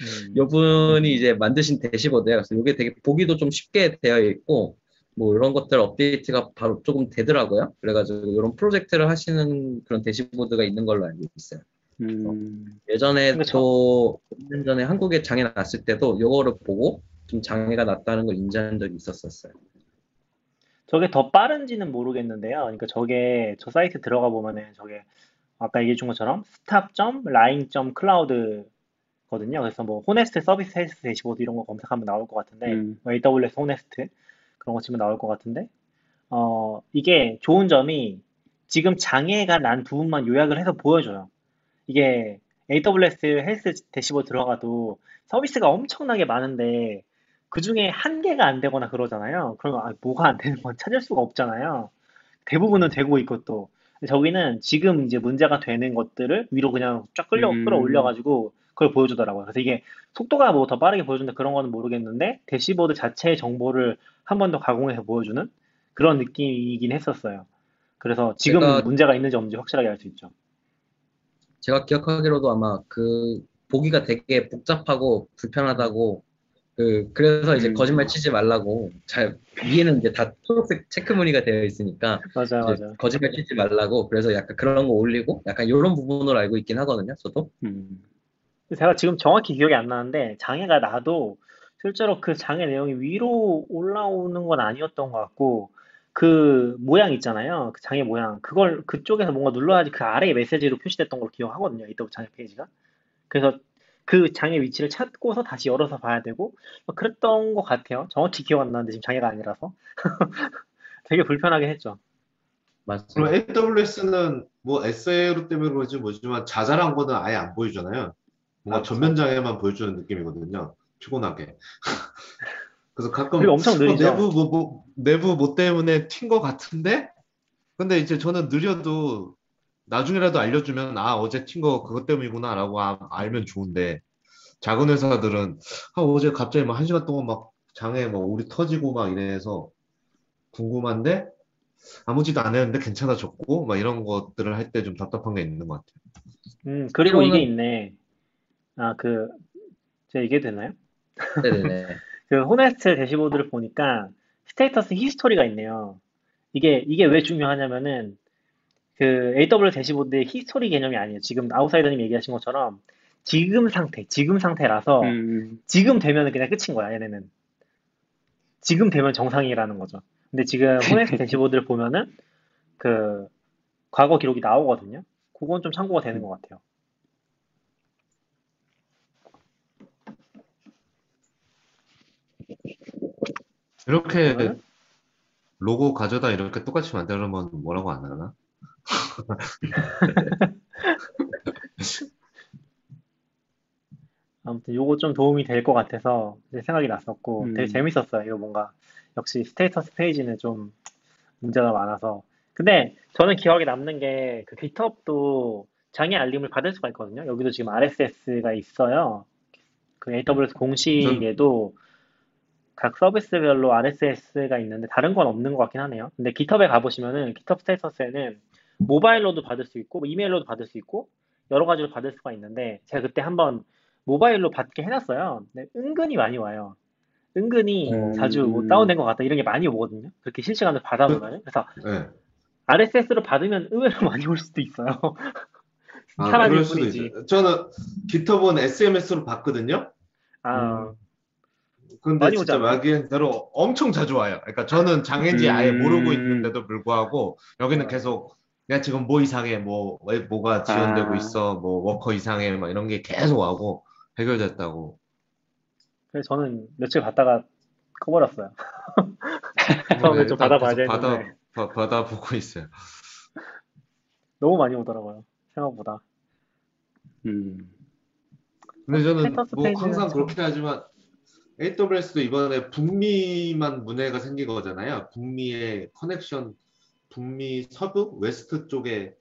음. 요분이 이제 만드신 대시보드예요. 그래서 이게 되게 보기도 좀 쉽게 되어 있고 뭐 이런 것들 업데이트가 바로 조금 되더라고요. 그래가지고 이런 프로젝트를 하시는 그런 대시보드가 있는 걸로 알고 있어요. 음, 예전에 근데 저 5년 전에 한국에 장애 났을 때도 요거를 보고 좀 장애가 났다는 걸 인지한 적이 있었었어요. 저게 더 빠른지는 모르겠는데요. 그러니까 저게 저 사이트 들어가 보면은 저게 아까 얘기해 준 것처럼 stop.lying.cloud거든요. 그래서 뭐 Honest Service Health Dashboard 이런 거 검색하면 나올 것 같은데 음. 뭐 AWS Honest 그런 거 치면 나올 것 같은데 어 이게 좋은 점이 지금 장애가 난 부분만 요약을 해서 보여줘요. 이게 AWS Health Dashboard 들어가도 서비스가 엄청나게 많은데 그 중에 한 개가 안 되거나 그러잖아요. 그러면 아, 뭐가 안 되는 건 찾을 수가 없잖아요. 대부분은 되고 있고 또 저기는 지금 이제 문제가 되는 것들을 위로 그냥 쫙 끌려 음. 끌어올려가지고 그걸 보여주더라고요. 그래서 이게 속도가 뭐 더 빠르게 보여준다 그런 거는 모르겠는데 대시보드 자체의 정보를 한 번 더 가공해서 보여주는 그런 느낌이긴 했었어요. 그래서 지금 제가- 문제가 있는지 없는지 확실하게 알 수 있죠. 제가 기억하기로도 아마 그 보기가 되게 복잡하고 불편하다고 그 그래서 이제 음. 거짓말 치지 말라고 잘 위에는 이제 다 초록색 체크 무늬가 되어 있으니까 맞아요, 이제 맞아요. 거짓말 치지 말라고 그래서 약간 그런 거 올리고 약간 이런 부분으로 알고 있긴 하거든요. 저도 음. 제가 지금 정확히 기억이 안 나는데 장애가 나도 실제로 그 장애 내용이 위로 올라오는 건 아니었던 것 같고 그 모양 있잖아요. 그 장애 모양 그걸 그쪽에서 뭔가 눌러야지 그 아래에 메시지로 표시됐던 걸로 기억하거든요. 이또 장애 페이지가. 그래서 그 장애 위치를 찾고서 다시 열어서 봐야 되고 뭐 그랬던 것 같아요. 정확히 기억 안 나는데 지금 장애가 아니라서 되게 불편하게 했죠. 맞습니다. AWS는 뭐 SA로 때문에 그런지 뭐지만 자잘한 거는 아예 안 보여주잖아요. 뭔가 아, 전면 장애만 보여주는 느낌이거든요. 피곤하게. 그래서 가끔 엄청 어, 느리죠. 내부 뭐, 뭐 내부 뭐 때문에 튄거 같은데 근데 이제 저는 느려도 나중에라도 알려주면 아 어제 튄 거 그것 때문이구나라고 아- 알면 좋은데 작은 회사들은 아 어제 갑자기 막 한 시간 동안 막 장애 뭐 우르르 터지고 막 이래서 궁금한데 아무 짓안 했는데 괜찮아졌고 막 이런 것들을 할 때 좀 답답한 게 있는 것 같아요. 음 그리고 이게 있네. 아 그 제가 얘기해도 되나요? 네네네. 그 호네스트 대시보드를 보니까 status history가 있네요. 이게 이게 왜 중요하냐면은 그 AWS 대시보드의 history 개념이 아니에요. 지금 아웃사이더님 얘기하신 것처럼 지금 상태, 지금 상태라서 음. 지금 되면 그냥 끝인 거야, 얘네는. 지금 되면 정상이라는 거죠. 근데 지금 호네스트 대시보드를 보면은 그 과거 기록이 나오거든요. 그건 좀 참고가 되는 것 같아요. 이렇게 로고 가져다 이렇게 똑같이 만들면 뭐라고 안 하나? 아무튼 요거 좀 도움이 될 것 같아서 생각이 났었고 음. 되게 재밌었어요. 이거 뭔가 역시 스테이터스 페이지는 좀 문제가 많아서 근데 저는 기억에 남는 게 그 GitHub도 장애 알림을 받을 수가 있거든요. 여기도 지금 RSS가 있어요. 그 AWS 공식에도 각 서비스별로 RSS가 있는데 다른 건 없는 것 같긴 하네요. 근데 GitHub에 가보시면은 GitHub 스테이터스에는 모바일로도 받을 수 있고 뭐 이메일로도 받을 수 있고 여러 가지로 받을 수가 있는데 제가 그때 한번 모바일로 받게 해놨어요. 근데 은근히 많이 와요. 은근히 음. 자주 뭐 다운된 것 같다 이런 게 많이 오거든요. 그렇게 실시간으로 받아보면 그래서 네. RSS로 받으면 의외로 많이 올 수도 있어요. 아, 그럴 수도 뿐이지. 있어요. 저는 GitHub은 SMS로 봤거든요. 아, 근데 많이 진짜. 말기대로 엄청 자주 와요. 그러니까 저는 장애인지 아예 음. 모르고 있는데도 불구하고 여기는 아. 계속 야 지금 뭐 이상해 뭐 왜 뭐가 지연되고 아. 있어 뭐 워커 이상해 막 이런 게 계속 와고 해결됐다고. 그래서 저는 며칠 갔다가 꺼버렸어요. 처음에 좀 일단 받아봐야 받아 되는데. 바- 받아보고 있어요. 너무 많이 오더라고요. 생각보다. 음. 근데 저는 뭐 항상 참- 그렇게 하지만 AWS도 이번에 북미만 문제가 생긴 거잖아요. 북미의 connection, 북미 서부, west 쪽에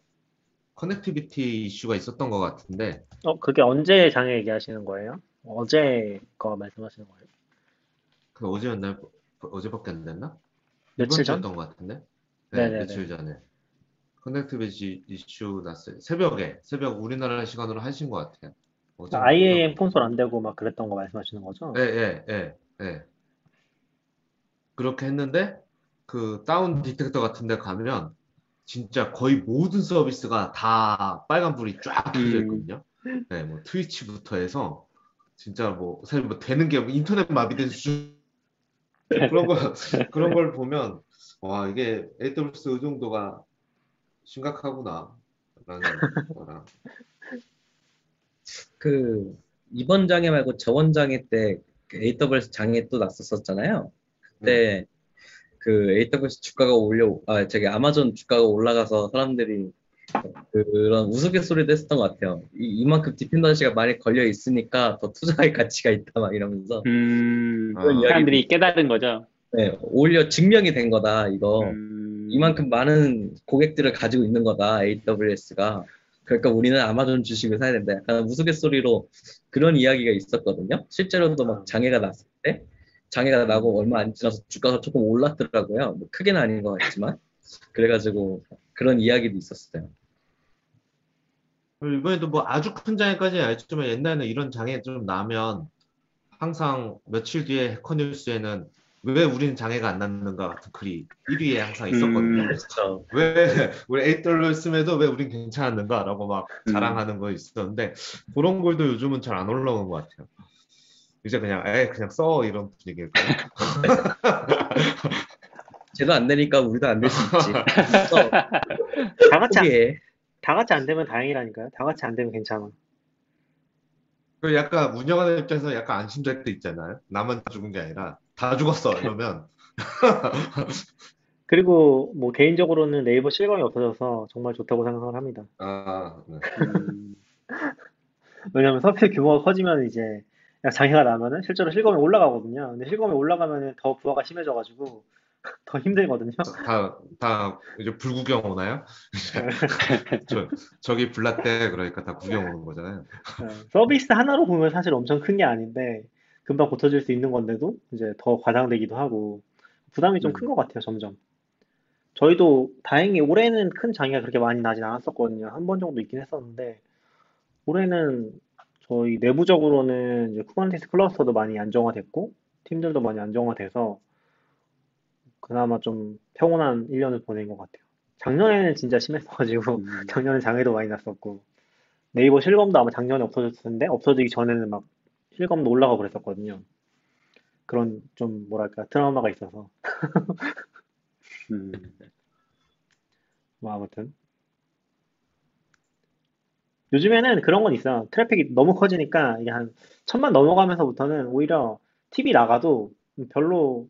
connectivity 이슈가 있었던 것 같은데 어, 그게 언제 장애 얘기하시는 거예요? 어제 거 말씀하시는 거예요? 그 어제였나요? 어제밖에 안 됐나? 며칠 전? 것 같은데? 네, 네네네. 며칠 전에 connectivity 이슈 났어요. 새벽에 새벽 우리나라 시간으로 하신 것 같아요. 어제 IAM 콘솔 안 되고 막 그랬던 거 말씀하시는 거죠? 예, 예, 예, 예. 그렇게 했는데, 그, 다운 디텍터 같은 데 가면, 진짜 거의 모든 서비스가 다 빨간불이 쫙 켜져 음. 있거든요. 네, 뭐, 트위치부터 해서, 진짜 뭐, 사실 뭐, 되는 게 인터넷 마비된 수준, 그런 거, 그런 걸 보면, 와, 이게 AWS 의존도가 심각하구나, 라는 거랑. 그 이번 장애 말고 저번 장애 때그 AWS 장애 또 났었었잖아요. 그때 그 AWS 주가가 올려 아 저기 아마존 주가가 올라가서 사람들이 그런 우스갯소리도 했었던 것 같아요. 이, 이만큼 디펜던시가 많이 걸려 있으니까 더 투자할 가치가 있다 막 이러면서 음. 아. 사람들이 깨달은 거죠. 네, 오히려 증명이 된 거다 이거. 음. 이만큼 많은 고객들을 가지고 있는 거다, AWS가. 그러니까 우리는 아마존 주식을 사야 된다. 약간 우스갯소리로 그런 이야기가 있었거든요. 실제로도 막 장애가 났을 때, 장애가 나고 얼마 안 지나서 주가가 조금 올랐더라고요. 뭐 크게는 아닌 것 같지만. 그래가지고 그런 이야기도 있었어요. 이번에도 뭐 아주 큰 장애까지는 아니지만 옛날에는 이런 장애 좀 나면 항상 며칠 뒤에 해커 뉴스에는 왜 우리는 장애가 안 났는가 같은 글이 1위에 항상 있었거든요. 음. 그렇죠. 왜 우리 AWS에도 왜 우린 괜찮았는가라고 막 음. 자랑하는 거 있었는데 그런 글도 요즘은 잘 안 올라오는 것 같아요. 이제 그냥 에 그냥 써 이런 분위기일까요? 쟤도 안 되니까 우리도 안 될 수 있지. 다 같이, 안. 다 같이 안 되면 다행이라니까요. 다 같이 안 되면 괜찮아. 그 약간 운영하는 입장에서 약간 안심될 때 있잖아요. 나만 죽은 게 아니라 다 죽었어 이러면 그리고 뭐 개인적으로는 네이버 실검이 없어져서 정말 좋다고 생각을 합니다. 아 네. 음. 왜냐면 서비스 규모가 커지면 이제 장애가 나면은 실제로 실검이 올라가거든요. 근데 실검이 올라가면은 더 부하가 심해져가지고 더 힘들거든요. 다, 다 이제 불구경 오나요? 저, 저기 불났대 그러니까 다 구경 오는 거잖아요. 네, 서비스 하나로 보면 사실 엄청 큰 게 아닌데 금방 고쳐질 수 있는 건데도 이제 더 과장되기도 하고 부담이 좀 음. 큰것 같아요, 점점. 저희도 다행히 올해는 큰 장애가 그렇게 많이 나진 않았었거든요. 한 번 정도 있긴 했었는데 올해는 저희 내부적으로는 이제 쿠버네티스 cluster도 많이 안정화됐고 팀들도 많이 안정화돼서 그나마 좀 평온한 1년을 보낸 것 같아요. 작년에는 진짜 심했어가지고 음. 작년에 장애도 많이 났었고 네이버 실검도 아마 작년에 없어졌을 텐데 없어지기 전에는 막 실검도 올라가고 그랬었거든요. 그런 좀 뭐랄까 트라우마가 있어서 음. 뭐 아무튼 요즘에는 그런 건 있어요. 트래픽이 너무 커지니까 이게 한 천만 넘어가면서부터는 오히려 TV 나가도 별로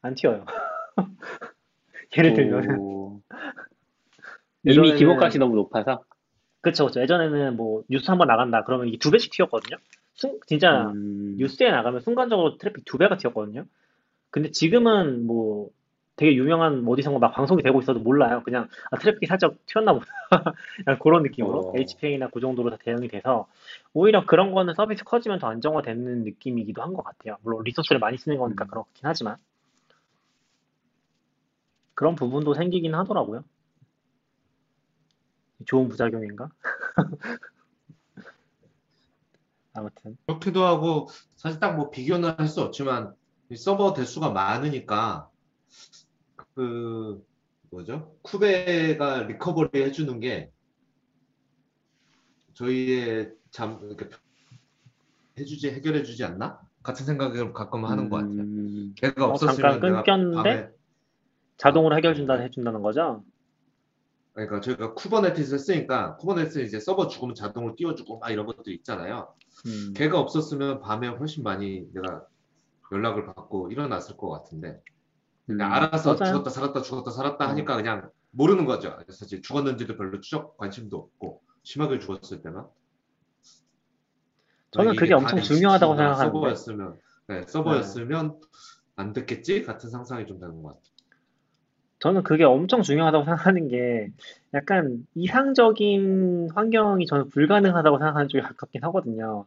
안 튀어요. 예를 들면 오. 이미 기본값이 너무 높아서. 그쵸 그쵸 예전에는 뭐 뉴스 한번 나간다 그러면 이게 두 배씩 튀었거든요. 순- 진짜 음. 뉴스에 나가면 순간적으로 트래픽 두 배가 튀었거든요. 근데 지금은 뭐 되게 유명한 어디선가 막 방송이 되고 있어도 몰라요. 그냥 아, 트래픽이 살짝 튀었나 보다. 그런 느낌으로 어. HPA나 그 정도로 다 대응이 돼서 오히려 그런 거는 서비스 커지면 더 안정화되는 느낌이기도 한 것 같아요. 물론 resource를 많이 쓰는 거니까 음. 그렇긴 하지만 그런 부분도 생기긴 하더라고요. 좋은 부작용인가? 아무튼 그렇기도 하고 사실 딱 뭐 비교는 할 수 없지만 이 서버 대수가 많으니까 그 뭐죠? 쿠베가 recovery 해주는 게 저희의 잠 이렇게 해주지 해결해주지 않나? 같은 생각을 가끔 하는 것 같아요. 음, 걔가 어, 없었으면 잠깐 내가 끊겼는데? 자동으로 해결 준다 해준다는 거죠? 그러니까 저희가 쿠버네티스를 쓰니까 쿠버네티스 이제 서버 죽으면 자동으로 띄워주고 막 이런 것도 있잖아요. 음. 걔가 없었으면 밤에 훨씬 많이 내가 연락을 받고 일어났을 것 같은데 음, 알아서 맞아요. 죽었다 살았다 죽었다 살았다 어. 하니까 그냥 모르는 거죠. 그래서 이제 죽었는지도 별로 추적 관심도 없고 심하게 죽었을 때만 저는 이게 그게 엄청 다 중요하다고 생각하는데. 서버였으면 네, 서버였으면 안 됐겠지 같은 상상이 좀 되는 것 같아요. 저는 그게 엄청 중요하다고 생각하는 게 약간 이상적인 환경이 저는 불가능하다고 생각하는 쪽에 가깝긴 하거든요.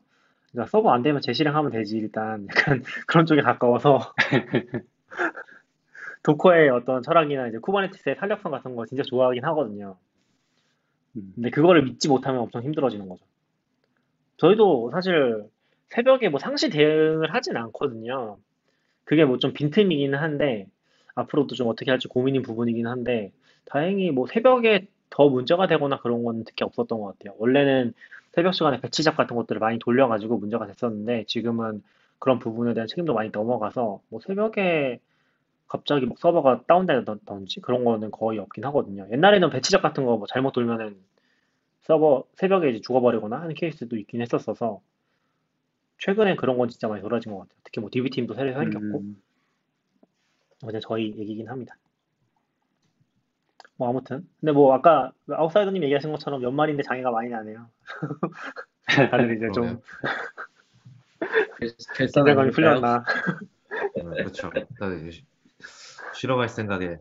그러니까 서버 안 되면 재실행하면 되지 일단 약간 그런 쪽에 가까워서 도커의 어떤 철학이나 이제 쿠버네티스의 탄력성 같은 거 진짜 좋아하긴 하거든요. 음. 근데 그거를 믿지 못하면 엄청 힘들어지는 거죠. 저희도 사실 새벽에 뭐 상시 대응을 하진 않거든요. 그게 뭐 좀 빈틈이긴 한데 앞으로도 좀 어떻게 할지 고민인 부분이긴 한데 다행히 뭐 새벽에 더 문제가 되거나 그런 건 특히 없었던 것 같아요. 원래는 새벽 시간에 배치작 같은 것들을 많이 돌려가지고 문제가 됐었는데 지금은 그런 부분에 대한 책임도 많이 넘어가서 뭐 새벽에 갑자기 막 서버가 다운된다든지 그런 거는 거의 없긴 하거든요. 옛날에는 배치작 같은 거 뭐 잘못 돌면은 서버 새벽에 이제 죽어버리거나 하는 케이스도 있긴 했었어서 최근에 그런 건 진짜 많이 덜어진 것 같아요. 특히 뭐 DB팀도 새로 생겼고 음, 그냥 저희 얘기긴 합니다. 뭐 아무튼 근데 뭐 아까 아웃사이더님 얘기하신 것처럼 연말인데 장애가 많이 나네요. 다들 이제 좀 결- 결산 긴장감이 아닐까요? 풀렸나. 네, 그렇죠. 다들 이제 쉬러 갈 생각에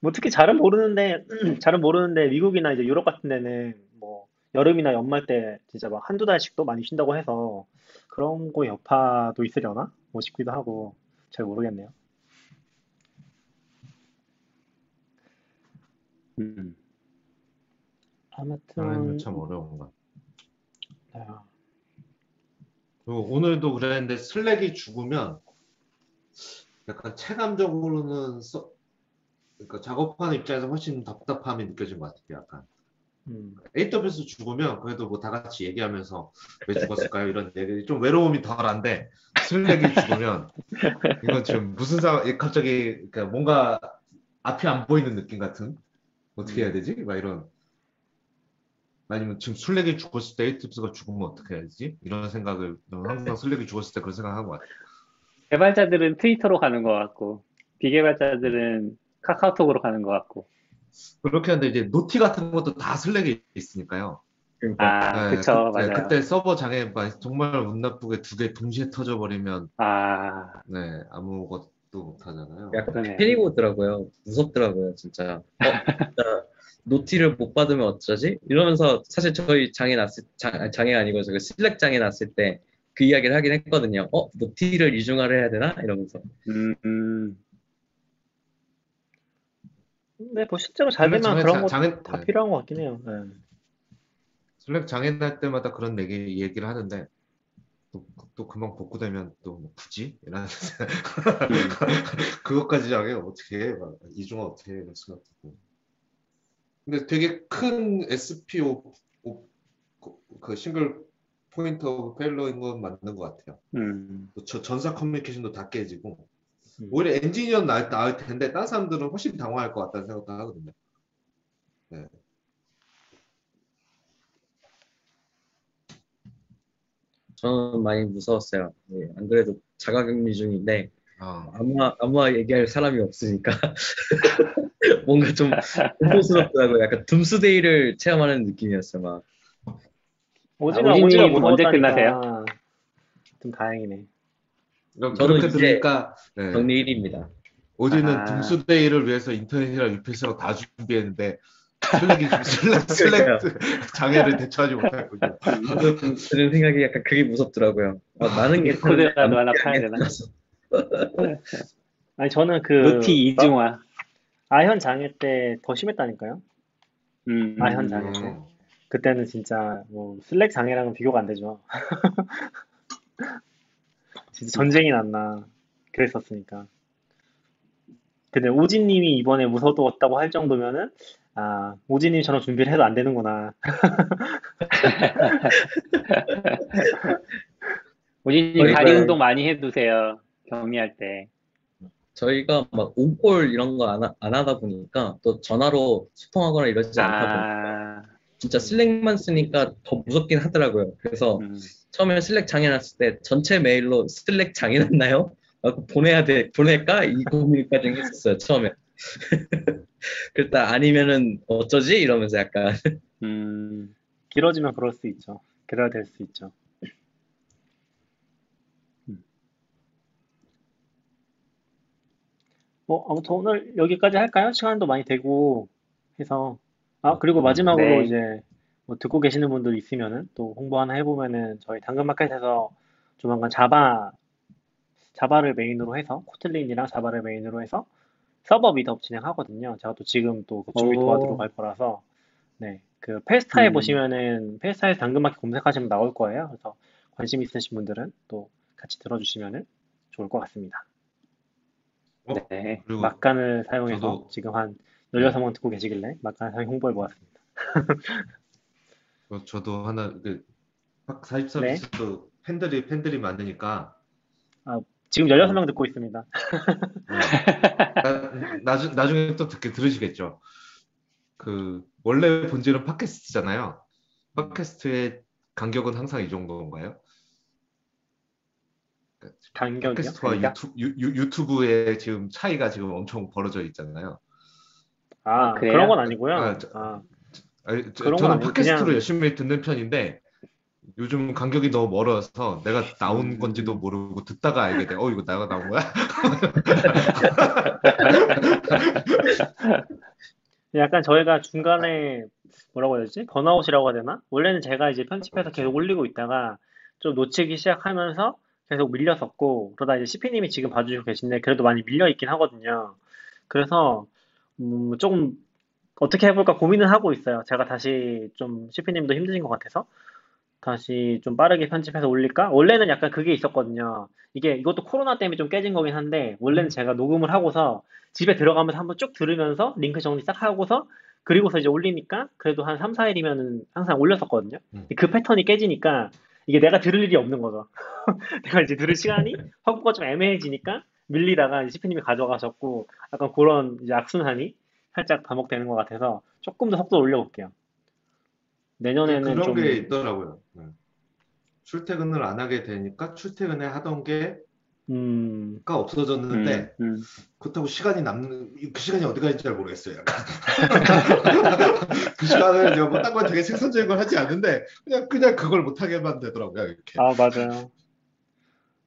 뭐 특히 잘은 모르는데 잘은 모르는데 미국이나 이제 유럽 같은 데는 뭐 여름이나 연말 때 진짜 막 한두 달씩도 많이 쉰다고 해서 그런 거 여파도 있으려나? 뭐 싶기도 하고 잘 모르겠네요. 음. 아무튼 참 어려운 것 같아요. 아, 그리고 오늘도 그랬는데 슬랙이 죽으면 약간 체감적으로는 써- 그러니까 작업하는 입장에서 훨씬 답답함이 느껴진 것 같아요. 약간 음, AWS 죽으면 그래도 뭐 다 같이 얘기하면서 왜 죽었을까요? 이런 얘기 좀 외로움이 덜한데 슬랙이 죽으면 이건 지금 무슨 상황 갑자기 그러니까 뭔가 앞이 안 보이는 느낌 같은 어떻게 해야 되지? 막 이런 아니면 지금 슬랙이 죽었을 때 AWS가 죽으면 어떻게 해야 되지? 이런 생각을 항상 슬랙이 죽었을 때 그런 것 같아요. 개발자들은 트위터로 가는 것 같고 비개발자들은 카카오톡으로 가는 것 같고. 그렇게 하는데 이제 noti 같은 것도 다 슬랙에 있으니까요. 그러니까 아, 네, 그쵸, 그때, 맞아요. 그때 서버 장애 막 정말 운 나쁘게 두 개 동시에 터져버리면 아, 네 아무것도 못 하잖아요. 약간 그러네요. 패닉 오더라고요. 무섭더라고요, 진짜. 어, 진짜 noti를 못 받으면 어쩌지? 이러면서 사실 저희 장애 났을 장, 장애가 아니고 저기 슬랙 장애 났을 때 그 이야기를 하긴 했거든요. 어, 노티를 이중화를 해야 되나? 이러면서. 음, 음. 근데 뭐 실제로 잘 되면 장애- 그런 거 장애- 다 네. 필요한 것 같긴 해요. 네. 슬랙 장애 날 때마다 그런 얘기 얘기를 하는데 또, 또 금방 복구되면 또 뭐 굳이 이라는 그것까지 장애 어떻게 해? 막 이중화 어떻게 해? 이런 생각 들고. 근데 되게 큰 SPO 그 single point of failure인 건 맞는 것 같아요. 음. 저 전사 커뮤니케이션도 다 깨지고 음. 오히려 엔지니어는 나을, 나을 텐데 다른 사람들은 훨씬 당황할 것 같다는 생각도 하거든요. 저는 많이 무서웠어요. 예, 안 그래도 자가격리 중인데 아, 아마 아마 얘기할 사람이 없으니까 뭔가 좀 공포스럽더라고요. 약간 둠스데이를 체험하는 느낌이었어요. 막 오지가 아, 오지가 언제 끝나세요? 좀 다행이네. 저는 그렇게 들으니까 네. 격리 1입니다. 오디는 아. 둠스데이를 위해서 인터넷이랑 UPS랑 다 준비했는데 슬랙이 슬랙, 슬랙 장애를 대처하지. 지금 드는 생각이 약간 그게 무섭더라고요. 어, 나는 괜찮은데 코드라도 하나 파야 안 되나? 아니 저는 그 노티 이중화. 아현 장애 때 더 심했다니까요. 음, 아, 현 장애. 음. 그때는 진짜 뭐 슬랙 장애랑은 비교가 안 되죠. 진짜 전쟁이 났나 그랬었으니까. 근데 오진님이 이번에 무서웠다고 할 정도면은 아 오진님처럼 준비를 해도 안 되는구나. 저희가- 다리 운동 많이 해두세요. 격리할 때. 저희가 막 온콜 이런 거 안 안 하다 보니까 또 전화로 소통하거나 이러지 않다 보니까 아, 진짜 슬랙만 쓰니까 더 무섭긴 하더라고요. 그래서 음. 처음에 슬랙 장애났을 때 전체 메일로 슬랙 장애났나요? 보내야 돼, 보낼까? 이 고민까지 했었어요, 처음에. 그랬다 아니면은 어쩌지? 이러면서 약간 음, 길어지면 그럴 수 있죠. 그래야 될 수 있죠. 음. 뭐 아무튼 오늘 여기까지 할까요? 시간도 많이 되고 해서 아 그리고 마지막으로 네. 이제 뭐 듣고 계시는 분들 있으면은 또 홍보 하나 해보면은 저희 당근마켓에서 조만간 자바 자바를 메인으로 해서 코틀린이랑 자바를 메인으로 해서 서버 meetup 진행하거든요. 제가 또 지금 또그 오. 도와드리러 갈 거라서 네, 그 페스타에 음. 보시면은 페스타에서 당근마켓 검색하시면 나올 거예요. 그래서 관심 있으신 분들은 또 같이 들어주시면은 좋을 것 같습니다. 어? 네. 그리고 막간을 사용해서 저도- 지금 한 16명 듣고 계시길래 막간을 사용 홍보해 보았습니다. 어, 저도 하나 그 사입 네. 서비스도 팬들이 팬들이 많으니까 지금 16명 듣고 있습니다. 나, 나 중, 나중에 또 듣게 들으시겠죠. 그 원래 본질은 팟캐스트잖아요. 팟캐스트의 간격은 항상 이 정도인가요? 간격이요? 팟캐스트와 그러니까? 유튜, 유, 유- 유튜브의 지금 차이가 지금 엄청 벌어져 있잖아요. 아, 그래요? 그런 건 아니고요. 아, 저- 아, 아니, 저, 그런 건 저는 팟캐스트로 그냥- 열심히 듣는 편인데 요즘 간격이 너무 멀어서 내가 나온 음. 건지도 모르고 듣다가 알게 돼. 어 이거 내가 나온 거야? 약간 저희가 중간에 뭐라고 해야 되지? 번아웃이라고 해야 되나? 원래는 제가 이제 편집해서 계속 올리고 있다가 좀 놓치기 시작하면서 계속 밀렸었고 그러다 이제 CP님이 지금 봐주시고 계신데 그래도 많이 밀려 있긴 하거든요. 그래서 음, 조금 어떻게 해볼까 고민을 하고 있어요. 제가 다시 좀 CP님도 힘드신 것 같아서 다시 좀 빠르게 편집해서 올릴까? 원래는 약간 그게 있었거든요. 이게 이것도 코로나 때문에 좀 깨진 거긴 한데 원래는 제가 녹음을 하고서 집에 들어가면서 한번 쭉 들으면서 링크 정리 싹 하고서 그리고서 이제 올리니까 그래도 한 3, 4일이면은 항상 올렸었거든요. 음. 그 패턴이 깨지니까 이게 내가 들을 일이 없는 거죠. 내가 이제 들을 시간이 확보가 좀 애매해지니까 밀리다가 CP님이 가져가셨고 약간 그런 이제 악순환이 살짝 반복되는 것 같아서 조금 더 속도를 올려볼게요. 내년에는 그런 좀 게 있더라고요. 음. 출퇴근을 안 하게 되니까 출퇴근에 하던 게가 음, 없어졌는데 음, 음. 그렇다고 시간이 남는 그 시간이 어디 가는지 잘 모르겠어요. 약간. 그 시간을 제가 뭐딴거 되게 생산적인 걸 하지 않는데 그냥 그냥 그걸 못 하게만 되더라고요. 이렇게. 아, 맞아요.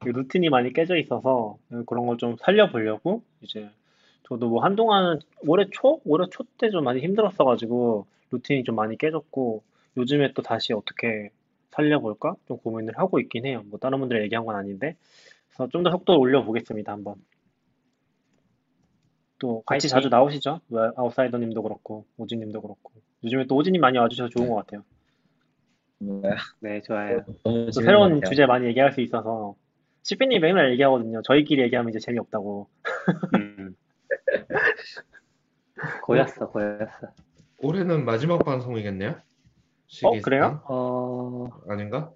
이 루틴이 많이 깨져 있어서 그런 걸 좀 살려보려고 이제 저도 뭐 한동안은 올해 초? 올해 초 때 좀 많이 힘들었어가지고 루틴이 좀 많이 깨졌고 요즘에 또 다시 어떻게 살려볼까? 좀 고민을 하고 있긴 해요. 뭐 다른 분들 얘기한 건 아닌데 그래서 좀 더 속도를 올려보겠습니다, 한번. 또 같이 화이팅! 자주 나오시죠? 뭐 아웃사이더님도 그렇고 오지님도 그렇고 요즘에 또 오지님 많이 와주셔서 좋은 것 같아요. 네, 좋아요. 또 새로운. 주제 많이 얘기할 수 있어서 CP님 맨날 얘기하거든요. 저희끼리 얘기하면 이제 재미없다고. 음. 고였어, 고였어. 올해는 마지막 방송이겠네요? 어? 그래요? 어, 아닌가?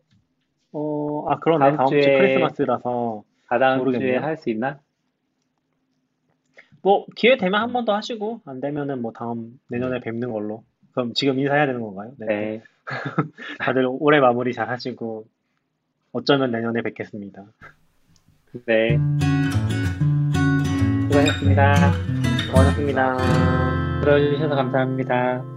어, 아, 그러네. 다음 다음 주 주에- 크리스마스라서. 다다음 모르겠네요. 주에 할 수 있나? 뭐, 기회 되면 한 번 더 하시고, 안 되면은 뭐 다음 내년에 뵙는 걸로. 그럼 지금 인사해야 되는 건가요? 네. 네. 다들 올해 마무리 잘 하시고, 어쩌면 내년에 뵙겠습니다. 네. 수고하셨습니다. 고맙습니다. 들어주셔서 감사합니다.